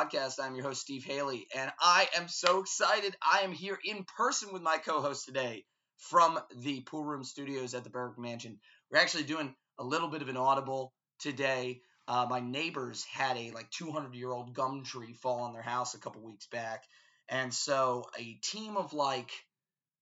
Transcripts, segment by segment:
Podcast. I'm your host, Steve Haley, and I am so excited. I am here in person with my co host today from the Pool Room Studios at the Berwick Mansion. We're actually doing a little bit of an audible today. Uh, my neighbors had a like 200 year old gum tree fall on their house a couple weeks back. And so a team of like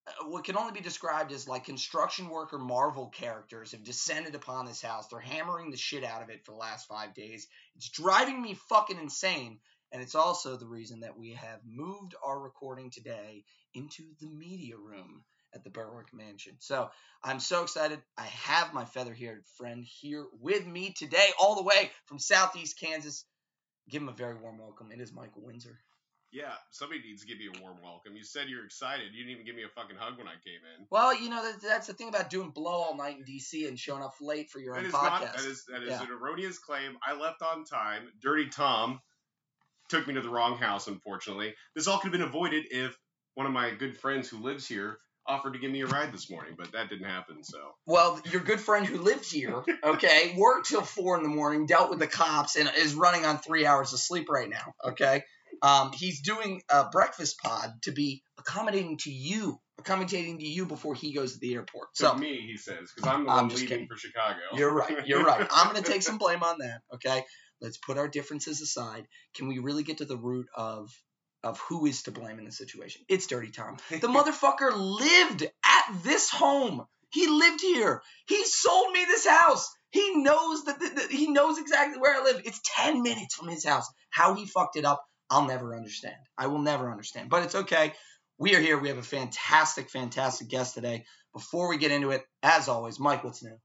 uh, what can only be described as like construction worker Marvel characters have descended upon this house. They're hammering the shit out of it for the last five days. It's driving me fucking insane. And it's also the reason that we have moved our recording today into the media room at the Berwick Mansion. So I'm so excited. I have my feather haired friend here with me today, all the way from Southeast Kansas. Give him a very warm welcome. It is Michael Windsor. Yeah, somebody needs to give me a warm welcome. You said you're excited. You didn't even give me a fucking hug when I came in. Well, you know that, that's the thing about doing blow all night in DC and showing up late for your That own is podcast. not. That is that is Yeah. an erroneous claim. I left on time. Dirty Tom took me to the wrong house. Unfortunately, this all could have been avoided if one of my good friends who lives here offered to give me a ride this morning, but that didn't happen. So Well, your good friend who lives here, okay, worked till four in the morning, dealt with the cops, and is running on three hours of sleep right now. Okay, um, he's doing a breakfast pod to be accommodating to you, accommodating to you before he goes to the airport. to So me, he says, because I'm the I'm one just leaving kidding. for Chicago. You're right. You're right. I'm going to take some blame on that. Okay. Let's put our differences aside. Can we really get to the root of of who is to blame in the situation? It's Dirty Tom. The motherfucker lived at this home. He lived here. He sold me this house. He knows that, that- that- he knows exactly where I live. It's 10 minutes from his house. How he fucked it up, I'll never understand. I will never understand. But it's okay. We are here. We have a fantastic, fantastic guest today. Before we get into it, as always, Mike, what's new?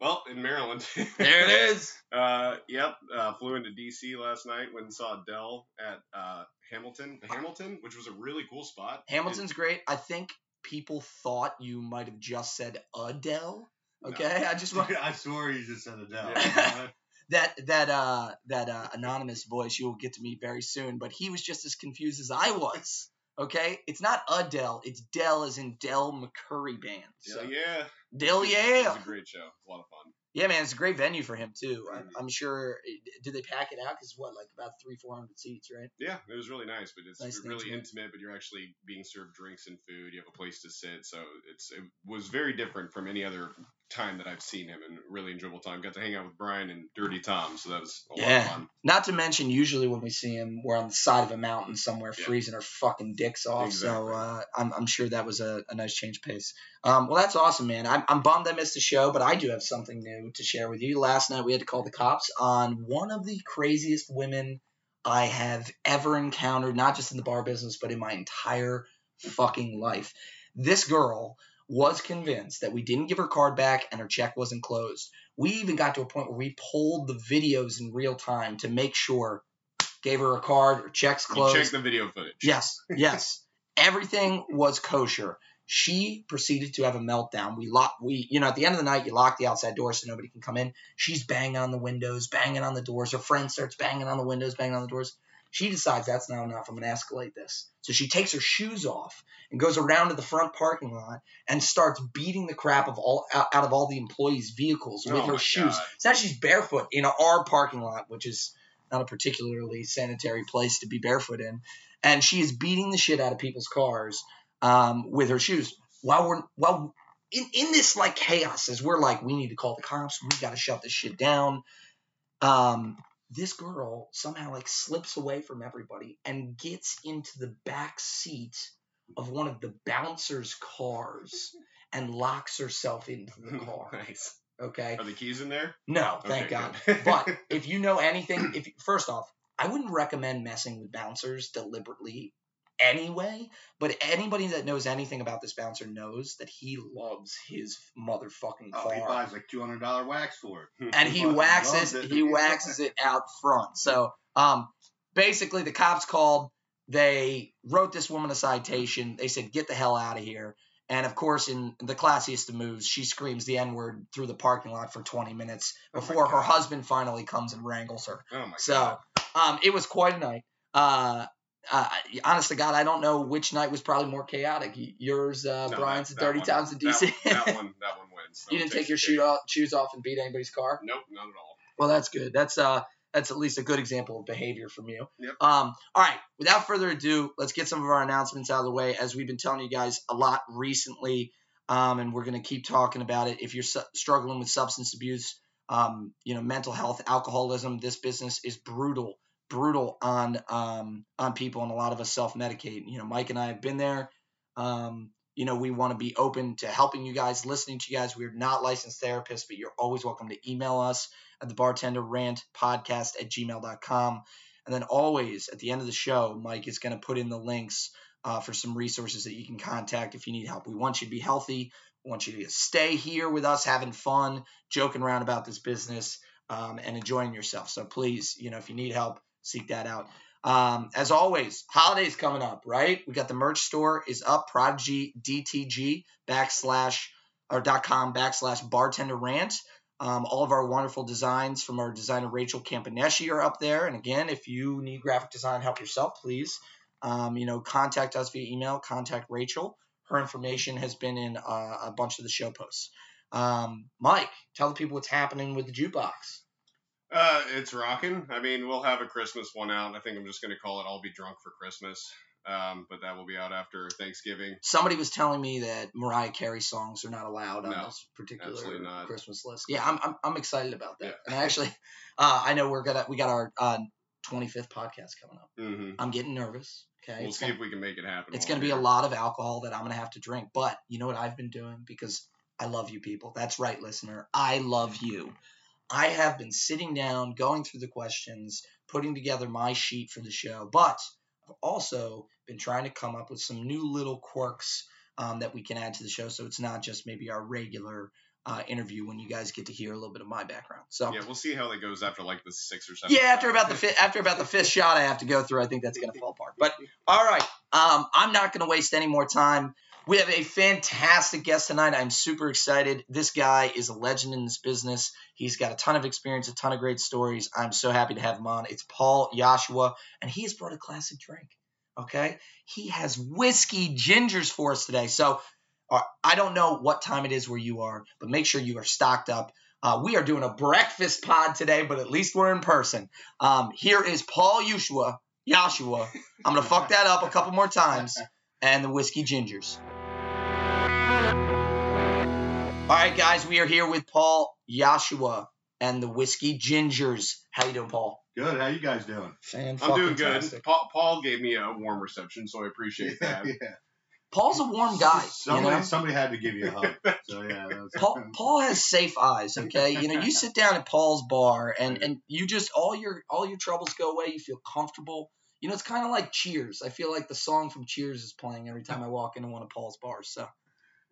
Well, in Maryland. There it is. Uh, yep. Uh, flew into DC last night. Went and saw Adele at uh, Hamilton, the Hamilton, which was a really cool spot. Hamilton's great. I think people thought you might have just said Adele. Okay, I just want I swore you just said Adele. Yeah. that that uh that uh, anonymous voice you will get to meet very soon. But he was just as confused as I was. Okay, it's not Adele. It's Del as in Del McCoury band. So, So, yeah. Del, yeah, was a great show. It was a lot of fun. yeah, man. It's a great venue for him too. I'm. I'm sure. Eh, Did they pack it out? Cause what, like about three, four hundred seats, right? Yeah, it was really nice, but it's Nice really intimate. But you're actually being served drinks and food. You have a place to sit, so it's it was very different from any other time that I've seen him, and really enjoyable time. Got to hang out with Brian and Dirty Tom, so that was a lot Yeah. of fun. Not to mention, usually when we see him, we're on the side of a mountain somewhere, Yeah. freezing our fucking dicks off. So uh, I'm, I'm sure that was a, a nice change of pace. Um, well, that's awesome, man. I'm, I'm bummed I missed the show, but I do have something new to share with you. Last night we had to call the cops on one of the craziest women I have ever encountered, not just in the bar business, but in my entire fucking life. This girl was convinced that we didn't give her card back and her check wasn't closed. We even got to a point where we pulled the videos in real time to make sure gave her a card, her check's You closed. check the video footage. Yes, yes. Everything was kosher. She proceeded to have a meltdown. We lock we you know, at the end of the night you lock the outside door so nobody can come in. She's banging on the windows, banging on the doors. Her friend starts banging on the windows, banging on the doors. She decides that's not enough. I'm gonna escalate this. So she takes her shoes off and goes around to the front parking lot and starts beating the crap of all out, out of all the employees' vehicles with Oh her shoes. God. So now she's barefoot in our parking lot, which is not a particularly sanitary place to be barefoot in, and she is beating the shit out of people's cars um, with her shoes. While we're while in, in this like chaos, as we're like, we need to call the cops, we got to shut this shit down. Um, this girl somehow like slips away from everybody and gets into the back seat of one of the bouncers' cars and locks herself into the car. nice. Okay. Are the keys in there? No, thank Okay, God. But if you know anything, if first off, I wouldn't recommend messing with bouncers deliberately anyway. But anybody that knows anything about this bouncer knows that he loves his motherfucking car. Oh, he buys like two hundred dollar wax for it. and he waxes it. he waxes it out front. So um, basically, the cops called. They wrote this woman a citation. They said, "Get the hell out of here." And of course, in the classiest of moves, she screams the N word through the parking lot for 20 minutes Oh before her husband finally comes and wrangles her. Oh my So, god. um, it was quite a night. Uh, uh, honest to God, I don't know which night was probably more chaotic. Yours, uh, No, Brian's, that- the Dirty that one- Times in that- DC. That, one, that one wins. That you one didn't take your shoe off, shoes off and beat anybody's car. Nope, not at all. Well, that's good. That's uh, that's at least a good example of behavior from you. Yep. Um, all right, without further ado, let's get some of our announcements out of the way. As we've been telling you guys a lot recently, um, and we're going to keep talking about it. If you're su- struggling with substance abuse, um, you know, mental health, alcoholism, this business is brutal, brutal on um, on people, and a lot of us self medicate. You know, Mike and I have been there. Um, you know, we want to be open to helping you guys, listening to you guys. We're not licensed therapists, but you're always welcome to email us at the bartender rant podcast at gmail.com. And then always at the end of the show, Mike is going to put in the links uh, for some resources that you can contact if you need help. We want you to be healthy. We want you to stay here with us, having fun, joking around about this business, um, and enjoying yourself. So please, you know, if you need help, seek that out. Um, as always, holidays coming up, right? We got the merch store is up, Prodigy DTG backslash or dot com backslash bartender rant. Um, all of our wonderful designs from our designer Rachel Campaneschi are up there. And again, if you need graphic design help yourself, please, um, you know, contact us via email. Contact Rachel. Her information has been in uh, a bunch of the show posts. Um, Mike, tell the people what's happening with the jukebox. Uh, it's rocking. I mean, we'll have a Christmas one out. I think I'm just gonna call it "I'll Be Drunk for Christmas." Um, but that will be out after Thanksgiving. Somebody was telling me that Mariah Carey songs are not allowed on No, this particular. Christmas list. Yeah, I'm, I'm I'm excited about that. Yeah. And actually, uh, I know we're gonna we got our uh, 25th podcast coming up. Mm-hmm. I'm getting nervous. Okay, We'll It's see gonna- if we can make it happen. it's going to be a lot of alcohol that I'm going to have to drink. But you know what I've been doing? Because I love you people. That's right, listener. I love you. I have been sitting down, going through the questions, putting together my sheet for the show. But I've also been trying to come up with some new little quirks um, that we can add to the show. So it's not just maybe our regular uh, interview when you guys get to hear a little bit of my background. So Yeah, we'll see how that goes after like the six or seven. yeah, after about the fifth, after about the fifth shot I have to go through, I think that's gonna fall apart. But all right, um, I'm not gonna waste any more time. We have a fantastic guest tonight. I'm super excited. This guy is a legend in this business. He's got a ton of experience, a ton of great stories. I'm so happy to have him on. It's Paul Yosua, and he has brought a classic drink. Okay, he has whiskey gingers for us today. So uh, I don't know what time it is where you are, but make sure you are stocked up. Uh, we are doing a breakfast pod today, but at least we're in person. Um, here is Paul Yosua. Yosua. I'm gonna fuck that up a couple more times. And the whiskey gingers. All right, guys, we are here with Paul Yosua and the whiskey gingers. How you doing, Paul? Good. How you guys doing? Fan I'm doing good. Paul, Paul gave me a warm reception, so I appreciate that. yeah. Paul's a warm guy. You Somebody, know? somebody had to give you a hug. So yeah. Paul, Paul has safe eyes. Okay, you know, you sit down at Paul's bar and and you just all your all your troubles go away. You feel comfortable. You know, it's kind of like Cheers. I feel like the song from Cheers is playing every time I walk into one of Paul's bars. So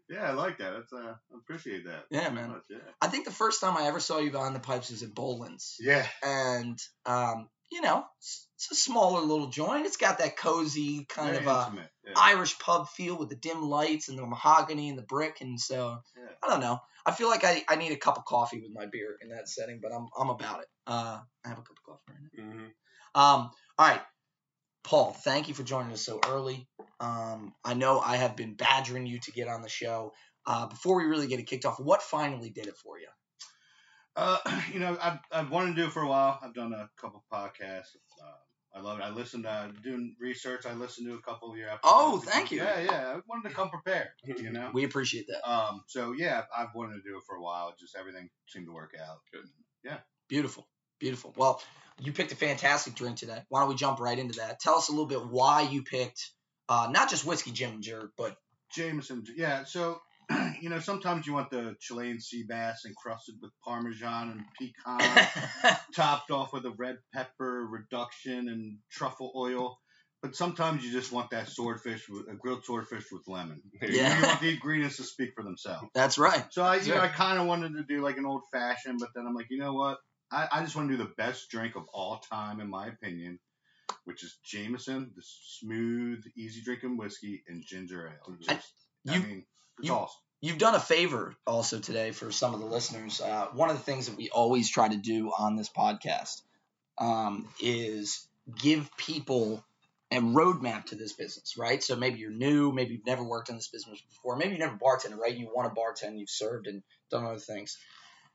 yeah, I like that. That's, uh, I appreciate that. Yeah, man. much, Yeah. I think the first time I ever saw you behind the pipes was at Boland's, Yeah. and um, you know, it's, it's a smaller little joint. It's got that cozy kind Very of uh, intimate. Yeah. Irish pub feel with the dim lights and the mahogany and the brick, and so Yeah. I don't know. I feel like I, I need a cup of coffee with my beer in that setting, but I'm I'm about it. Uh, I have a cup of coffee right now. Um, all right, Paul, thank you for joining us so early. Um, I know I have been badgering you to get on the show. Uh, before we really get it kicked off, what finally did it for you? Uh, you know, I've, I've wanted to do it for a while. I've done a couple podcasts. Uh, I love it. I listened uh, doing research. I listened to a couple of your episodes. Oh, thank you. Yeah, yeah. I wanted to come prepared. You know. We appreciate that. Um. So yeah, I've wanted to do it for a while. Just everything seemed to work out. Good. Beautiful, beautiful. Well, you picked a fantastic drink today. Why don't we jump right into that? Tell us a little bit why you picked uh, not just whiskey ginger, but Jameson. Yeah. So. You know, sometimes you want the Chilean sea bass encrusted with Parmesan and pecan, topped off with a red pepper reduction and truffle oil. But sometimes you just want that swordfish, with, a grilled swordfish with lemon. There You, you Yeah. you want the ingredients to speak for themselves. that's right. So I, you know. I kind of wanted to do like an old fashioned, but then I'm like, you know what? I, I just want to do the best drink of all time, in my opinion, which is Jameson, the smooth, easy drinking whiskey and ginger ale. I- Just, I, you- mean, it's you- awesome. You've done a favor also today for some of the listeners. Uh, one of the things that we always try to do on this podcast um, is give people a roadmap to this business, right? So maybe you're new, maybe you've never worked in this business before, maybe you've never bartended, right? You want to bartend, you've served and done other things.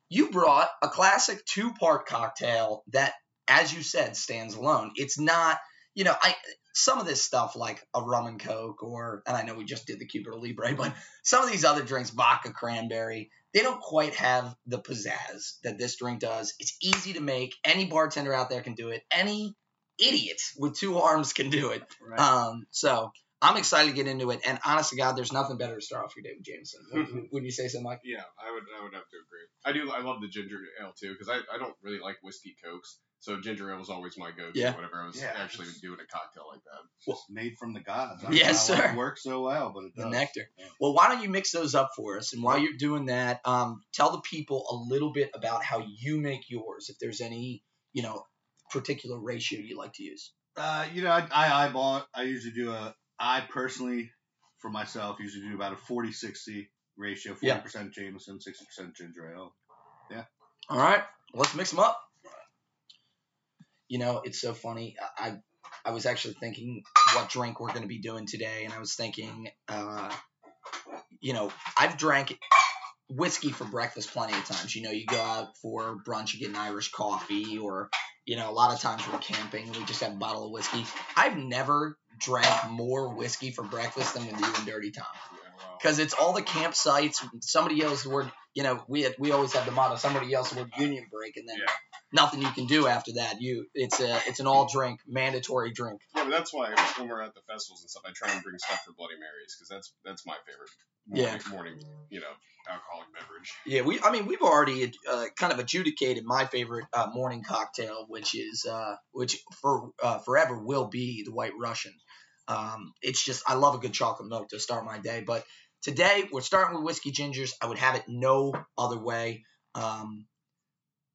You brought a classic two-part cocktail that as you said, stands alone. It's not, you know, I some of this stuff like a rum and coke, or and I know we just did the Cuba Libre, but some of these other drinks, vodka cranberry, they don't quite have the pizzazz that this drink does. It's easy to make. Any bartender out there can do it. Any idiot with two arms can do it. Right. Um, so I'm excited to get into it. And honest to God, there's nothing better to start off your day with Jameson. Would, would you say so, Mike? Yeah, I would I would have to agree. I do I love the ginger ale too because I, I don't really like whiskey cokes. So ginger ale was always my go-to Yeah. whenever I was Yeah, actually it's- doing a cocktail like that. It's made from the gods. I Yes, don't know why sir. It works so well, but it The nectar. Yeah. Well, why don't you mix those up for us? And while you're doing that, um, tell the people a little bit about how you make yours. If there's any, you know, particular ratio you like to use. Uh, you know, I, I eyeball it. I usually do a. I personally, for myself, usually do about a 40-60 ratio. Forty Yeah. percent Jameson, sixty percent ginger ale. Yeah. All right, let's mix them up. You know, it's so funny. I I was actually thinking what drink we're going to be doing today, and I was thinking, uh, you know, I've drank whiskey for breakfast plenty of times. You know, you go out for brunch, you get an Irish coffee, or you know, a lot of times we're camping, we just have a bottle of whiskey. I've never drank more whiskey for breakfast than with you and Dirty Tom because it's all the campsites. Somebody yells the word, you know, we had, we always have the motto. Somebody yells the word union break, and then Yeah. nothing you can do after that. You, it's a, it's an all drink, mandatory drink. Yeah, but that's why when we're at the festivals and stuff, I try and bring stuff for Bloody Marys because that's that's my favorite morning, morning you know alcoholic beverage. Yeah, we, I mean, we've already uh, kind of adjudicated my favorite uh, morning cocktail, which is, uh, which for uh, forever will be the White Russian. Um, it's just, I love a good chocolate milk to start my day. But today we're starting with whiskey gingers. I would have it no other way. Um,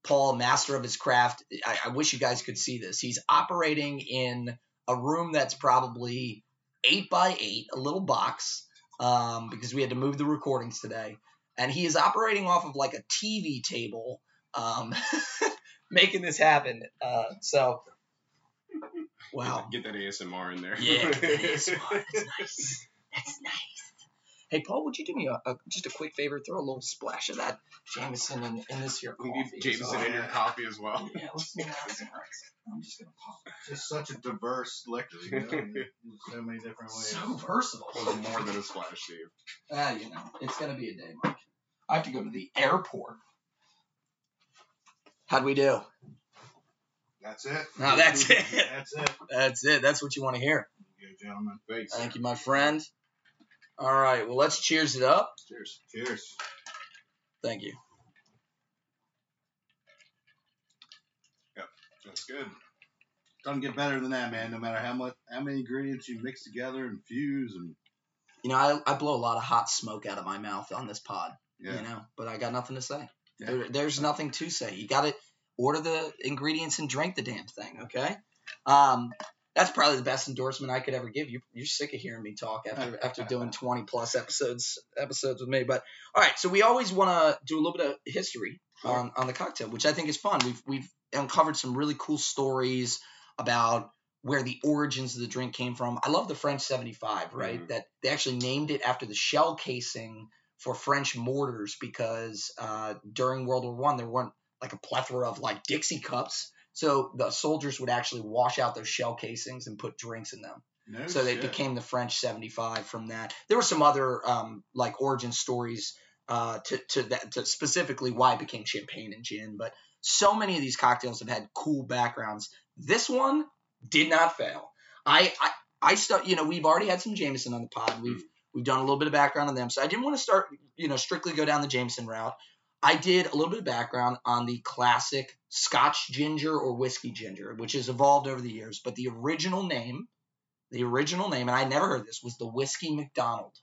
Paul, master of his craft. I, I wish you guys could see this. He's operating in a room that's probably eight by eight, a little box, um, because we had to move the recordings today. And he is operating off of like a TV table, um, making this happen. Uh, so, wow. Get that ASMR in there. Yeah, smart. That's nice. That's nice. Hey, Paul, would you do me a, a just a quick favor? Throw a little splash of that Jameson in, in this here We coffee. need Jameson So- in your coffee as well. Yeah, let's do that. I'm just gonna pop. Just such a diverse liquor. You know? So many different ways. So versatile. It was more than a splash, Steve. Ah, you know, it's gonna be a day, Mike. I have to go to the airport. How'd we do? That's it. No, that's it. That's it. That's it. That's what you want to hear. Good gentlemen. Thanks. Thank you, my friend. All right, well, let's cheers it up. Cheers. Cheers. Thank you. Yep. That's good. Doesn't get better than that, man. No matter how much, how many ingredients you mix together and fuse, and You know, I, I blow a lot of hot smoke out of my mouth on this pod. yeah, You know, but I got nothing to say. Yeah. There, there's nothing to say. You got to order the ingredients and drink the damn thing. Okay. Um, that's probably the best endorsement I could ever give you. You're sick of hearing me talk after after doing 20 plus episodes episodes with me. But all right, so we always want to do a little bit of history on, on the cocktail, which I think is fun. We've we've uncovered some really cool stories about where the origins of the drink came from. I love the French 75, right? Mhm. That they actually named it after the shell casing for French mortars because uh, during World War One there weren't like a plethora of like Dixie cups, so the soldiers would actually wash out those shell casings and put drinks in them. no so they became the French 75 from that. There were some other um, like origin stories uh, to to that to specifically why it became champagne and gin, but so many of these cocktails have had cool backgrounds. This one did not fail. I I, I start you know we've already had some Jameson on the pod. We've we've done a little bit of background on them, so I didn't want to start you know strictly go down the Jameson route. I did a little bit of background on the classic Scotch ginger or whiskey ginger, which has evolved over the years, but the original name, the original name, and I never heard this, was the Whiskey McDonald.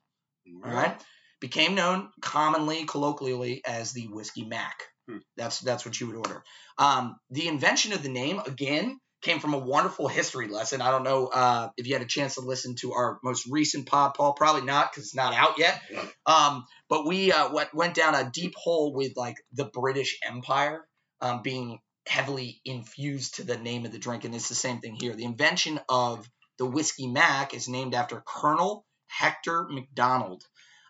All right, became known commonly, colloquially, as the Whiskey Mac. Hmm. That's that's what you would order. Um, the invention of the name again came from a wonderful history lesson. I don't know uh, if you had a chance to listen to our most recent pod, Paul. Probably not because it's not out yet. Um, but we uh, went went down a deep hole with like the British Empire um, being heavily infused to the name of the drink, and it's the same thing here. The invention of the whiskey Mac is named after Colonel Hector MacDonald.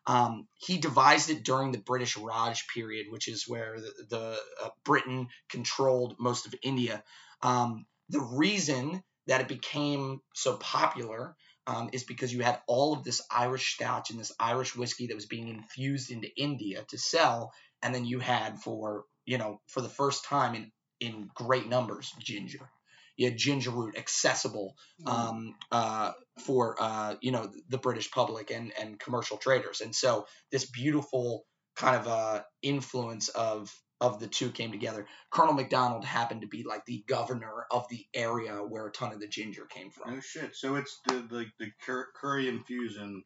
Um, he devised it during the British Raj period, which is where the, the uh, Britain controlled most of India. Um, the reason that it became so popular um, is because you had all of this Irish Scotch and this Irish whiskey that was being infused into India to sell, and then you had for you know for the first time in in great numbers ginger. You had ginger root accessible um, uh, for uh, you know the British public and and commercial traders, and so this beautiful kind of uh, influence of of the two came together. Colonel McDonald happened to be like the governor of the area where a ton of the ginger came from. Oh shit! So it's the the, the cur- curry infusion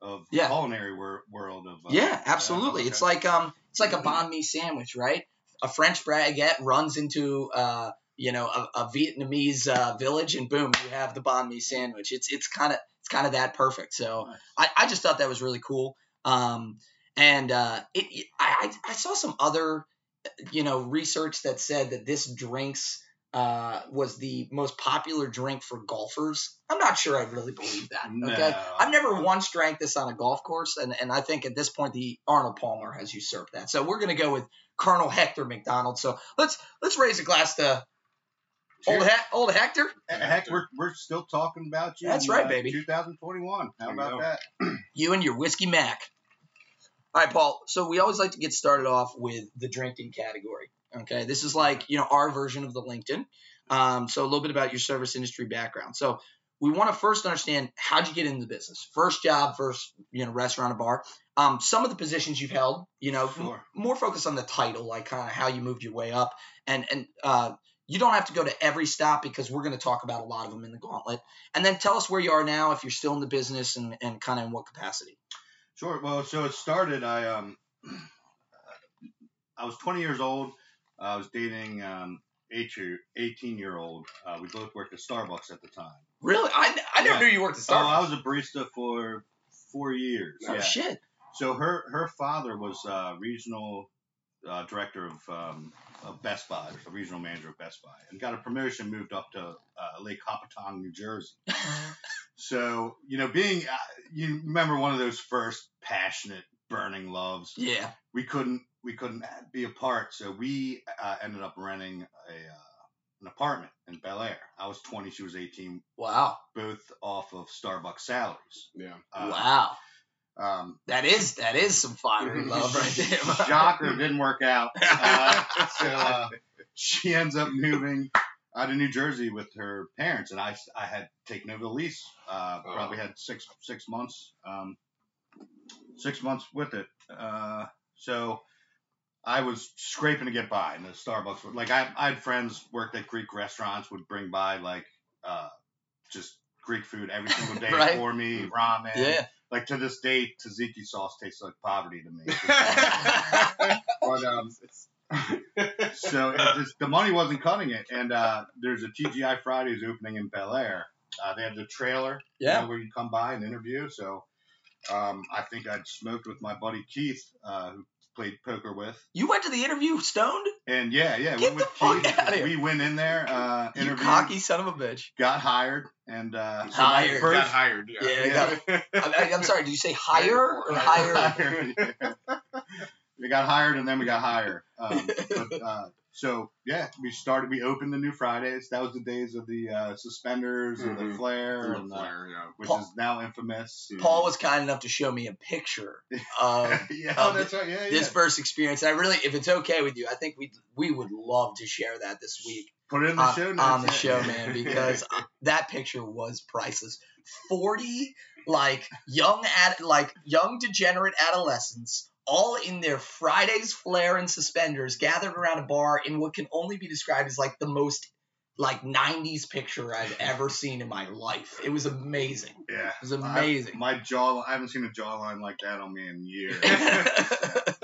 of the Yeah. culinary wor- world of. Uh, Yeah, absolutely. okay. It's like um, it's like a banh mi sandwich, right? A French baguette runs into uh, you know, a, a Vietnamese uh, village, and boom, you have the banh mi sandwich. It's it's kind of it's kind of that perfect. So Nice. I, I just thought that was really cool. Um, and uh, it, it I I saw some other you know research that said that this drinks uh, was the most popular drink for golfers. I'm not sure I really believe that. Okay, No. I've never once drank this on a golf course, and, and I think at this point the Arnold Palmer has usurped that. So we're gonna go with Colonel Hector McDonald. So let's let's raise a glass to old Cheers. Hec Old Hector. Heck, Heck, we're, we're still talking about you. That's in, right, uh, baby. 2021. How about go. that? You and your whiskey mac. All right, Paul. So we always like to get started off with the drinking category. Okay, this is like you know our version of the LinkedIn. Um, so a little bit about your service industry background. So we want to first understand how'd you get into the business? First job, first you know restaurant or bar. Um, some of the positions you've held, you know, m- more focus on the title, like kind of how you moved your way up, and and uh, you don't have to go to every stop because we're going to talk about a lot of them in the gauntlet. And then tell us where you are now, if you're still in the business, and and kind of in what capacity. Sure. Well, so it started. I um, I was 20 years old. I was dating um, 18 year old. Uh, we both worked at Starbucks at the time. Really? I, I never Yeah. knew you worked at Starbucks. Oh. I was a barista for four years. Oh, yeah. shit. So her her father was uh, regional uh, director of, um, of Best Buy, a regional manager of Best Buy, and got a promotion, moved up to uh, Lake Hopatcong, New Jersey. So you know, being uh, you remember one of those first passionate, burning loves. yeah. We couldn't we couldn't be apart, so we uh, ended up renting a uh, an apartment in Bel Air. I was 20, she was 18, Wow. both off of Starbucks salaries. Yeah. Uh, wow. Um, That is that is some fiery love right there. Shocker, didn't work out. Uh, so uh, she ends up moving out of New Jersey with her parents, and I, I had taken over the lease. Uh, Oh. probably had six six months, um, six months with it. Uh, so I was scraping to get by, and the Starbucks would like I, I had friends worked at Greek restaurants would bring by like uh, just Greek food every single day Right. for me, ramen. yeah. Like to this day, tzatziki sauce tastes like poverty to me. but um, so it just, the money wasn't cutting it. And uh, there's a TGI Fridays opening in Bel Air. Uh, they had the trailer, you know, where you come by and interview. So um, I think I'd smoked with my buddy Keith, uh, who played poker with. You went to the interview stoned? And yeah, yeah, Get we the fuck Keith. outta here. We went in there, uh, You cocky son of a bitch. got hired, and uh, so Hired. first- Got hired. Yeah. Yeah, got- I, I'm sorry. Did you say hire or hire? hired. we got hired and then we got hired. Um, but, uh, so yeah, we started. We opened the new Fridays. That was the days of the uh, suspenders and the Mhm. flare, The and, uh, flare, yeah. which Paul- is now infamous. Paul was kind enough to show me a picture of yeah, oh, that's right. Yeah, yeah. this first experience. I really, if it's okay with you, I think we we would love to share that this week. Put it in the on, show notes. on the yeah. show, man, because that picture was priceless. Forty like young ad, like young degenerate adolescents, all in their Fridays flare and suspenders, gathered around a bar in what can only be described as like the most like '90s picture I've ever seen in my life. It was amazing. yeah, It was I- amazing. my jaw. I haven't seen a jawline like that on me in years.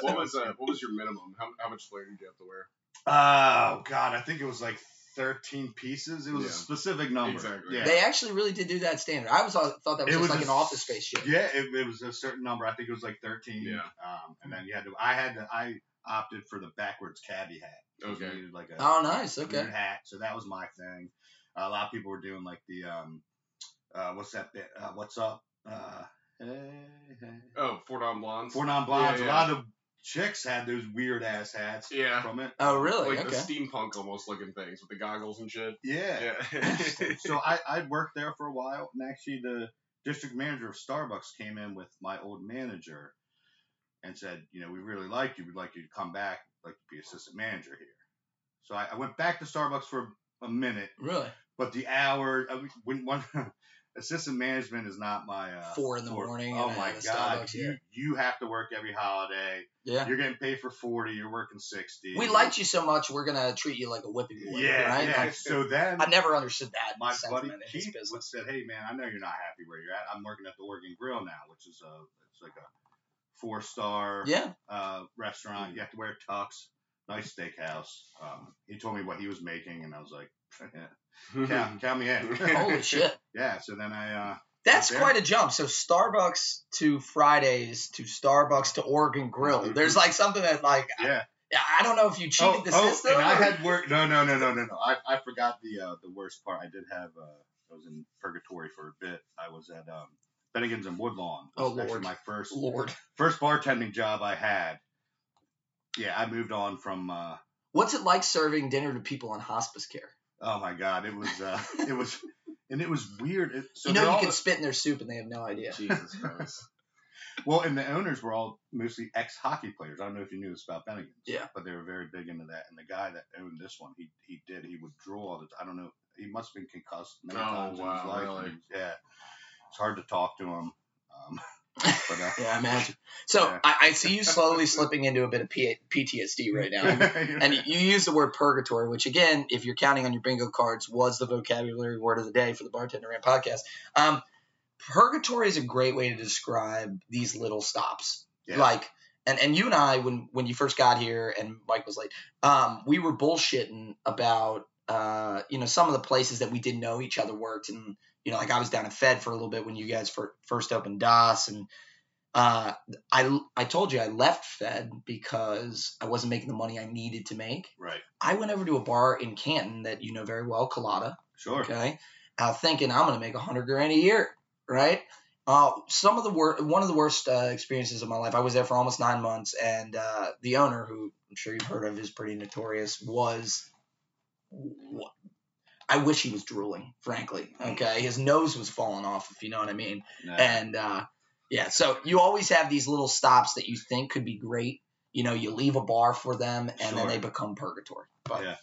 What was uh, what was your minimum? How, how much flare did you have to wear? oh God, I think it was like 13 pieces. It was Yeah. a specific number. Exactly. Yeah. They actually really did do that standard. I was thought that was It just was like a an office space shit. Yeah, it, it was a certain number. I think it was like 13. Yeah. Um, and then you had to. I had to. I opted for the backwards cabbie hat. you Okay. needed like a Oh, nice. Okay. hat. So that was my thing. a lot of people were doing like the um, uh, what's that bit? Uh, what's up? Uh, hey, hey. Oh, Four Non Blondes. Four non blondes. Yeah, A lot of chicks had those weird ass hats Yeah. from it. Oh, really? Like okay. the steampunk almost looking things with the goggles and shit. Yeah. Yeah. so I, I worked there for a while, and actually the district manager of Starbucks came in with my old manager and said, you know, we really like you. We'd like you to come back, like to be assistant manager here. So I, I went back to Starbucks for a minute, really? but the hour I, when one assistant management is not my uh, Four in the forte. morning Oh my god, Starbucks, you yeah. you have to work every holiday. Yeah. You're getting paid for forty. You're working sixty. We liked you so much, we're gonna treat you like a whipping boy. Yeah, right? yeah. Like, So then I never understood that my buddy sentiment in his Keith would said, "Hey man, I know you're not happy where you're at. I'm working at the Oregon Grill now, which is a it's like a four star Yeah. uh, restaurant. You have to wear tux, nice steakhouse. Um, he told me what he was making, and I was like, count, count me in. Holy shit. yeah. So then I uh, That's quite a jump. So Starbucks to Fridays to Starbucks to Oregon Grill. There's like something that like yeah. I, I don't know if you cheated oh, the oh, system. and I had work. No, no, no, no, no, no. I, I forgot the uh, the worst part. I did have. Uh, I was in purgatory for a bit. I was at um, Bennigan's in Woodlawn. Oh, was actually Lord. my first Lord. first bartending job I had. Yeah, I moved on from. Uh, What's it like serving dinner to people in hospice care? Oh my god, it was uh, it was, and it was weird. It, so you know you can the- spit in their soup and they have no idea. Jesus Christ. well, and the owners were all mostly ex hockey players. I don't know if you knew this about Bennigan's. Yeah. but they were very big into that. And the guy that owned this one, he he did. He would draw all the. I don't know. He must have been concussed many Oh, times in his life. really? yeah, it's hard to talk to him. Um, but uh, Yeah, I imagine. So Yeah. I, I see you slowly slipping into a bit of P- PTSD right now. And you use the word purgatory, which again, if you're counting on your bingo cards, was the vocabulary word of the day for the Bartender Rant podcast. Um, purgatory is a great way to describe these little stops. Yeah. Like, and, and you and I, when when you first got here and Mike was late, um, we were bullshitting about uh, you know some of the places that we didn't know each other worked, and you know like I was down in Fed for a little bit when you guys fir- first opened DOS, and uh, I I told you I left Fed because I wasn't making the money I needed to make. right, I went over to a bar in Canton that you know very well, Colada. sure. Okay, uh, thinking I'm gonna make a hundred grand a year, right? Uh, some of the wor- one of the worst uh, experiences of my life. I was there for almost nine months, and uh, the owner, who I'm sure you've heard of, is pretty notorious. Was I wish he was drooling, frankly. Okay, his nose was falling off, if you know what I mean. No. And uh, yeah, so you always have these little stops that you think could be great. You know, you leave a bar for them, and then they become purgatory. But Yeah.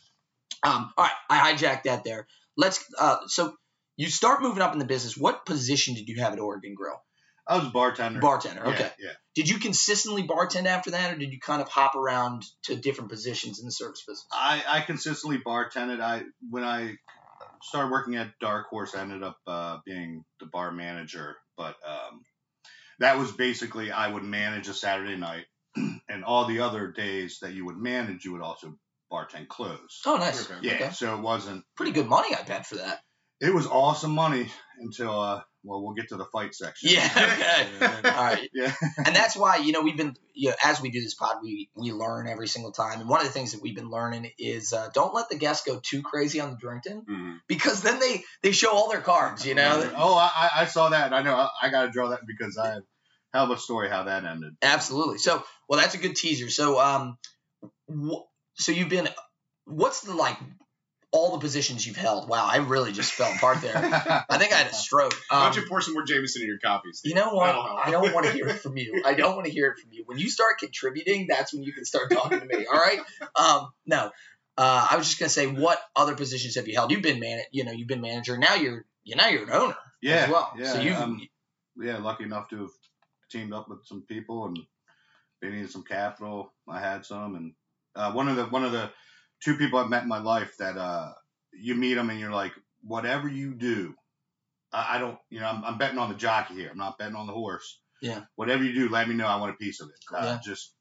um, all right, I hijacked that there. Let's. Uh, so you start moving up in the business. What position did you have at Oregon Grill? I was a bartender. Bartender. Okay. Yeah. Did you consistently bartend after that, or did you kind of hop around to different positions in the service business? I, I consistently bartended. I when I started working at Dark Horse, I ended up uh, being the bar manager. But um, that was basically I would manage a Saturday night, and all the other days that you would manage, you would also bartend close. Oh, nice. Yeah, Okay. so it wasn't Pretty good money, I bet, for that. It was awesome money until uh, well, we'll get to the fight section. Yeah, okay. All right. Yeah. and that's why you know we've been you know, as we do this pod we we learn every single time and one of the things that we've been learning is uh, don't let the guests go too crazy on the drinking Mhm. because then they they show all their cards you know Oh, I, I- I saw that. I know. I, I got to draw that because I have a story how that ended. absolutely so well that's a good teaser so um wh- so you've been what's the like all the positions you've held wow I really just fell apart there I think I had a stroke Why um, don't you pour some more Jameson in your coffee, Steve? You know what? I don't want to hear it from you. I don't want to hear it from you. When you start contributing, that's when you can start talking to me. All right? Um, no. Uh, I was just gonna say, what other positions have you held? You've been man, you know, you've been manager. Now you're, you now you're an owner yeah. as well. Yeah. so you, um, yeah, lucky enough to have teamed up with some people and they needed some capital. I had some, and uh, one of the one of the two people I've met in my life that uh, you meet them and you're like, whatever you do, I, I don't, you know, I'm, I'm betting on the jockey here. I'm not betting on the horse. Yeah. Whatever you do, let me know. I want a piece of it. Uh, Yeah. Just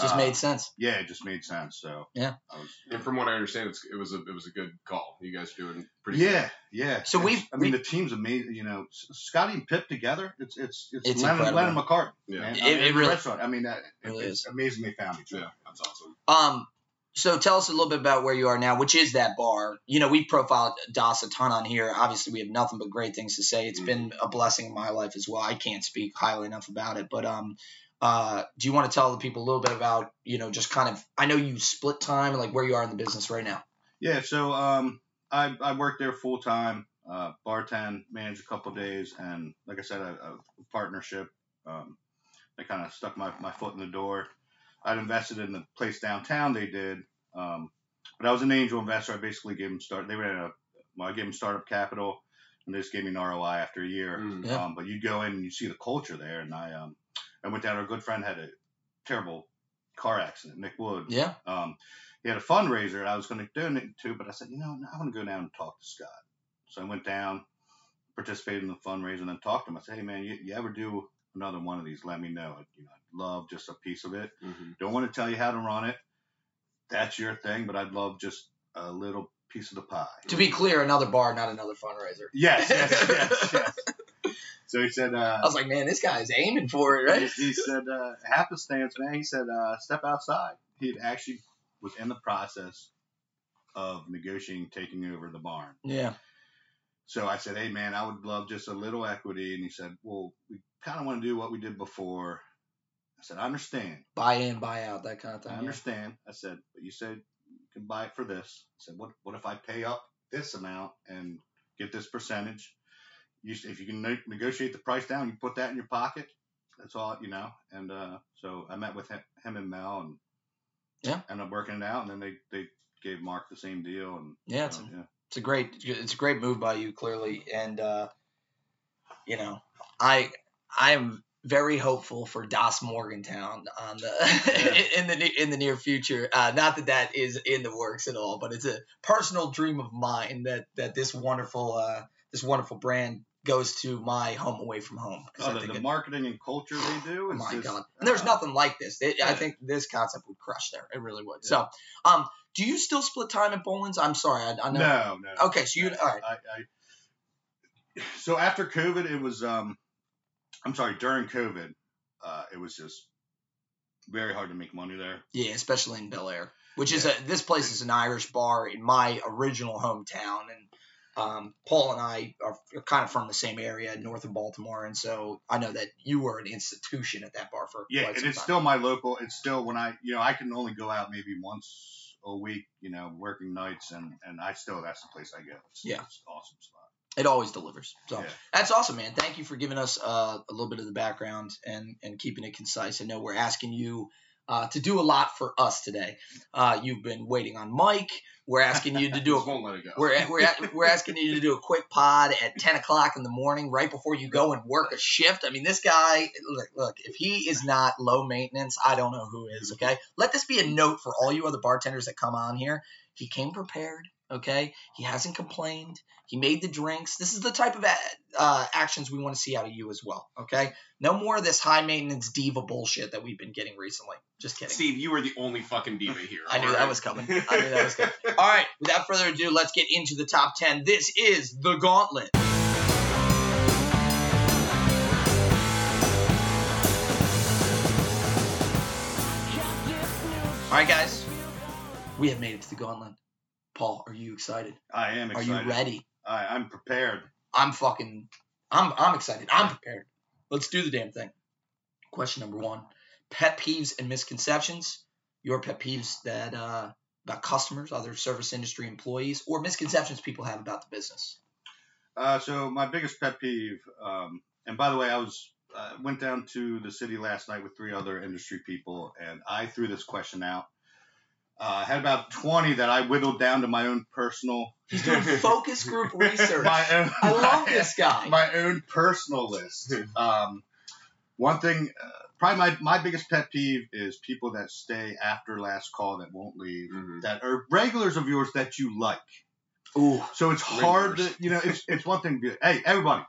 just uh, made sense. Yeah, it just made sense. So Yeah. I was, And from what I understand, it's, it was a it was a good call. You guys are doing pretty. yeah, yeah. So we've- I mean, we- the team's amazing. You know, S- Scotty and Pip together. It's it's it's, It's Lennon, incredible. Lennon McCartney. Yeah. man. It- I mean, it really- restaurant. I mean, that, It really it's amazing they found each other. Yeah, other. that's awesome. Um, so tell us a little bit about where you are now, which is that bar. You know, we've profiled Das a ton on here. Obviously, we have nothing but great things to say. It's been a blessing in my life as well. I can't speak highly enough about it, but um, Uh, do you want to tell the people a little bit about, you know, just kind of? I know you split time, like where you are in the business right now. Yeah, so um, I I worked there full time, uh, bartend, managed a couple days, and like I said, a, a partnership. Um, they kind of stuck my, my foot in the door. I'd invested in the place downtown. They did, um, but I was an angel investor. I basically gave them start. They ran a, well, I gave them startup capital, and they just gave me an ROI after a year. Mm. Yeah. Um, but you go in and you see the culture there, and I um, I went down. Our good friend had a terrible car accident. Nick Wood. Yeah. Um, he had a fundraiser that I was going to donate to, but I said, you know, I want to go down and talk to Scott. So I went down, participated in the fundraiser, and then talked to him. I said, hey man, you, you ever do another one of these? Let me know. I, you know, I'd love just a piece of it. Mhm. Don't want to tell you how to run it. That's your thing, but I'd love just a little piece of the pie. To be clear, another bar, not another fundraiser. Yes, yes, yes, yes. So he said, uh, I was like, man, this guy's aiming for it, right? he, he said, uh, happenstance, man. He said, uh, step outside. He had actually was in the process of negotiating taking over the barn. Yeah. So I said, hey, man, I would love just a little equity. And he said, well, we kind of want to do what we did before. I said, I understand. Buy in, buy out, that kind of thing. I yeah. understand. I said, but you said you can buy it for this. I said, what, what if I pay up this amount and get this percentage? You, if you can ne- negotiate the price down, you put that in your pocket. That's all, you know. And uh, so I met with him, him and Mel and Yeah. ended up working it out. And then they, they gave Mark the same deal. And Yeah, it's uh, yeah. it's a great it's a great move by you clearly and uh you know i i am very hopeful for das morgantown on the in the in the near future uh not that that is in the works at all but it's a personal dream of mine that that this wonderful uh this wonderful brand goes to my home away from home Oh, the, the it- marketing and culture they do. Oh my just, god! And there's uh, nothing like this. It, I think this concept would crush there. It really would. So, um, do you still split time at Boland's? I'm sorry, I, I know. No, no. Okay, so you No, all right? I, I, so after COVID, it was um, I'm sorry, during COVID, uh, it was just very hard to make money there. Yeah, especially in Bel Air, which is a this place is an Irish bar in my original hometown, and um, Paul and I are, are kind of from the same area, north of Baltimore, and so I know that you were an institution at that bar for Yeah, and it's time. still my local. It's still when I, you know, I can only go out maybe once a week, you know, working nights, and and I still that's the place I go. It's, Yeah. it's an awesome spot. It always delivers. So Yeah. that's awesome, man. Thank you for giving us uh, a little bit of the background and and keeping it concise. I know we're asking you. Uh, to do a lot for us today. Uh, you've been waiting on Mike. We're asking you to do a won't let it go. We're, we're, we're asking you to do a quick pod at 10 o'clock in the morning, right before you go and work a shift. I mean, this guy, look, look, if he is not low maintenance, I don't know who is, okay? Let this be a note for all you other bartenders that come on here. He came prepared, okay? He hasn't complained. He made the drinks. This is the type of uh, actions we want to see out of you as well, okay? No more of this high maintenance diva bullshit that we've been getting recently. Just kidding. Steve, you were the only fucking diva here. I knew all that was coming. I knew that was coming. All right, without further ado, let's get into the top 10. This is The Gauntlet. All right, guys, we have made it to the Gauntlet. Paul, are you excited? I am Are you ready? I, I'm prepared. I'm fucking, I'm, I'm excited. I'm prepared. Let's do the damn thing. Question number one: Pet peeves and misconceptions. Your pet peeves that uh, about customers, other service industry employees, or misconceptions people have about the business. Uh, so my biggest pet peeve, um, and by the way, I was uh, went down to the city last night with three other industry people, and I threw this question out. Uh, had about 20 that I whittled down to my own personal. He's doing focus group research. My own, I love my- this guy. My own personal list. Um, one thing, uh, probably my, my biggest pet peeve is people that stay after last call that won't leave, Mhm. that are regulars of yours that you like. Ooh, So it's hard to, you know, it's, it's one thing to be, hey, everybody,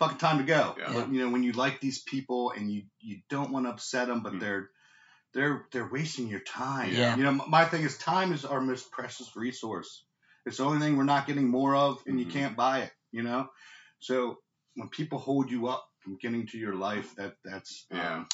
fucking time to go. Yeah. But, you know, when you like these people and you, you don't want to upset them, but Mm. they're, they're, they're wasting your time. Yeah. You know, my thing is time is our most precious resource. It's the only thing we're not getting more of and you Mhm. can't buy it, you know? So when people hold you up from getting to your life, that that's, Yeah. um,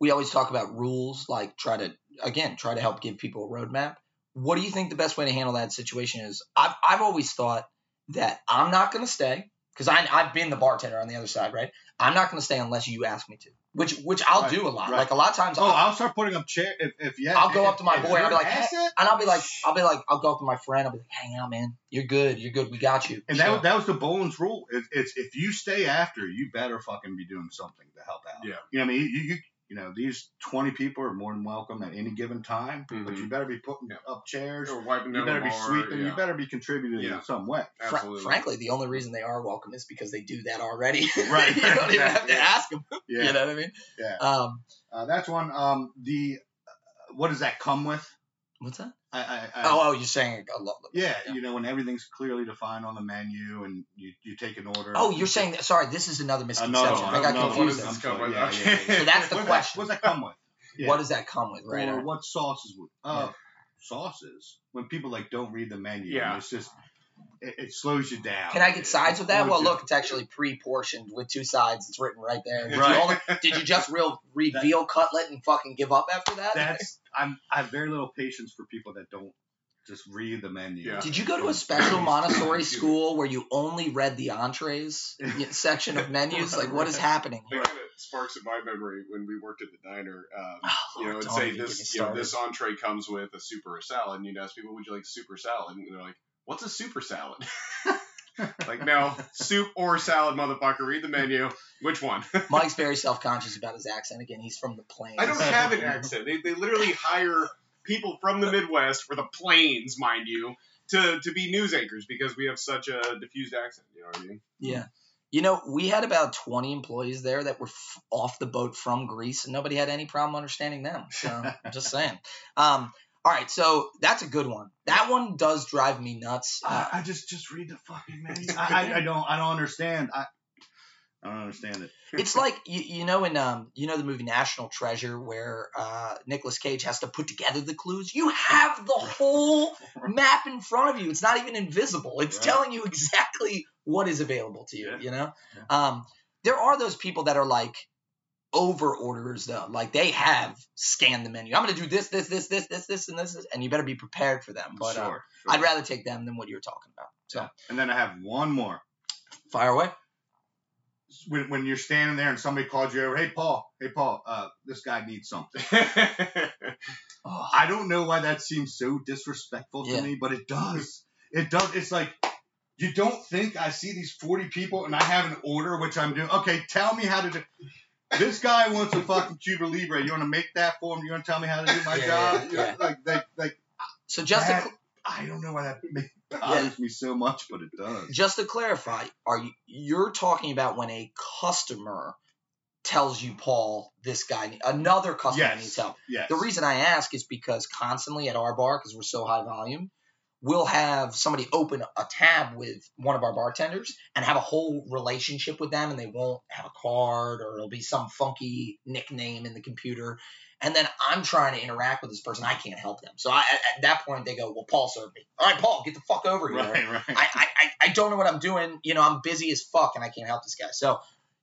we always talk about rules, like try to again try to help give people a roadmap. What do you think the best way to handle that situation is? I've I've always thought that I'm not going to stay because I I've been the bartender on the other side, right? I'm not gonna stay unless you ask me to, which which I'll Right, do a lot. right. Like a lot of times, Oh, I'll, I'll start putting up chair if, if yeah. I'll go if- up to my if boy, I'll be like, past it, and I'll be like, I'll be like, I'll go up to my friend, I'll be like, hang out, man, you're good, you're good, we got you. And So- that, that was the Bowen's rule. It, it's if you stay after, you better fucking be doing something to help out. Yeah. You know what I mean? You, you, you know, these 20 people are more than welcome at any given time, but Mhm. you better be putting Yeah. up chairs. Or wiping You better be bar, sweeping. yeah. You better be contributing Yeah. in some way. Fra- frankly, the only reason they are welcome is because they do that already. Right, you don't even have to yeah. ask them. Yeah. You know what I mean? Yeah. Um, Uh, that's one. Um, the uh, what does that come with? what's that? I, I, I, Oh, oh, you're saying a lot. yeah, yeah. You know, when everything's clearly defined on the menu and you, you take an order. Oh, you're saying that. Sorry, this is another misconception. Another, I got another confused. What there. come I'm with? sorry. Yeah, yeah, yeah. So that's the What question. That, what does that come with? Yeah. What does that come with? Right. or what sauces would uh sauces when people like don't read the menu Yeah. it's just it, it slows you down Can I get sides with that? Well, you- look, it's actually pre-portioned with two sides. It's written right there. Did, Right. you, only, did you just real read That- cutlet and fucking give up after that? that's i'm i have very little patience for people that don't just read the menu Yeah. Did you go to a special Montessori school where you only read the entrees section of menus? Like, what is happening? It kind of sparks in my memory when we worked at the diner. Um, Oh, you know, Lord, it'd say even get me this, you know, this entree comes with a soup or a salad, and you'd ask people, "Would you like soup or salad?" And they're like, "What's a super salad?" like, no, soup or salad, motherfucker. Read the menu. Which one? Mike's very self-conscious about his accent. Again, he's from the plains. I don't have an accent. They, they literally hire people from the Midwest or the plains, mind you, to, to be news anchors because we have such a diffused accent. You know what I mean? Yeah. You know, we had about 20 employees there that were f- off the boat from Greece, and nobody had any problem understanding them. So, I'm just saying. Um, all right, so that's a good one. That one does drive me nuts. Uh, I, I just just read the fucking menu I, I, don't i don't understand i i don't understand it it's like you, you know in um you know the movie National Treasure where uh Nicolas Cage has to put together the clues. You have the whole map in front of you. It's not even invisible. It's Right. telling you exactly what is available to you. Yeah. You know, um, there are those people that are like over orders though. Like they have scanned the menu. I'm gonna do this, this, this, this, this, this, and this, and you better be prepared for them. But uh, sure, sure. I'd rather take them than what you're talking about. So and then i have one more fire away. when, when you're standing there and somebody calls you over hey paul hey paul uh, this guy needs something Oh, I don't know why that seems so disrespectful to Yeah. me, but it does. It does. It's like you don't think I see these 40 people and I have an order which I'm doing. Okay, tell me how to do. This guy wants a fucking Cuba Libre. You want to make that for him? You want to tell me how to do my Yeah, job? yeah, yeah. Like, like, like so just to that, cl- I don't know why that make, bothers me so much, but it does. just to clarify, are you you're talking about when a customer tells you, Paul, this guy, another customer Yes. needs help? Yes. The reason I ask is because constantly at our bar, because we're so high volume, we'll have somebody open a tab with one of our bartenders and have a whole relationship with them, and they won't have a card or it'll be some funky nickname in the computer. And then I'm trying to interact with this person. I can't help them. So I, at, at that point, they go, "Well, Paul served me. All right, Paul, get the fuck over here." Right, right. I, I- I don't know what I'm doing. You know, I'm busy as fuck and I can't help this guy. So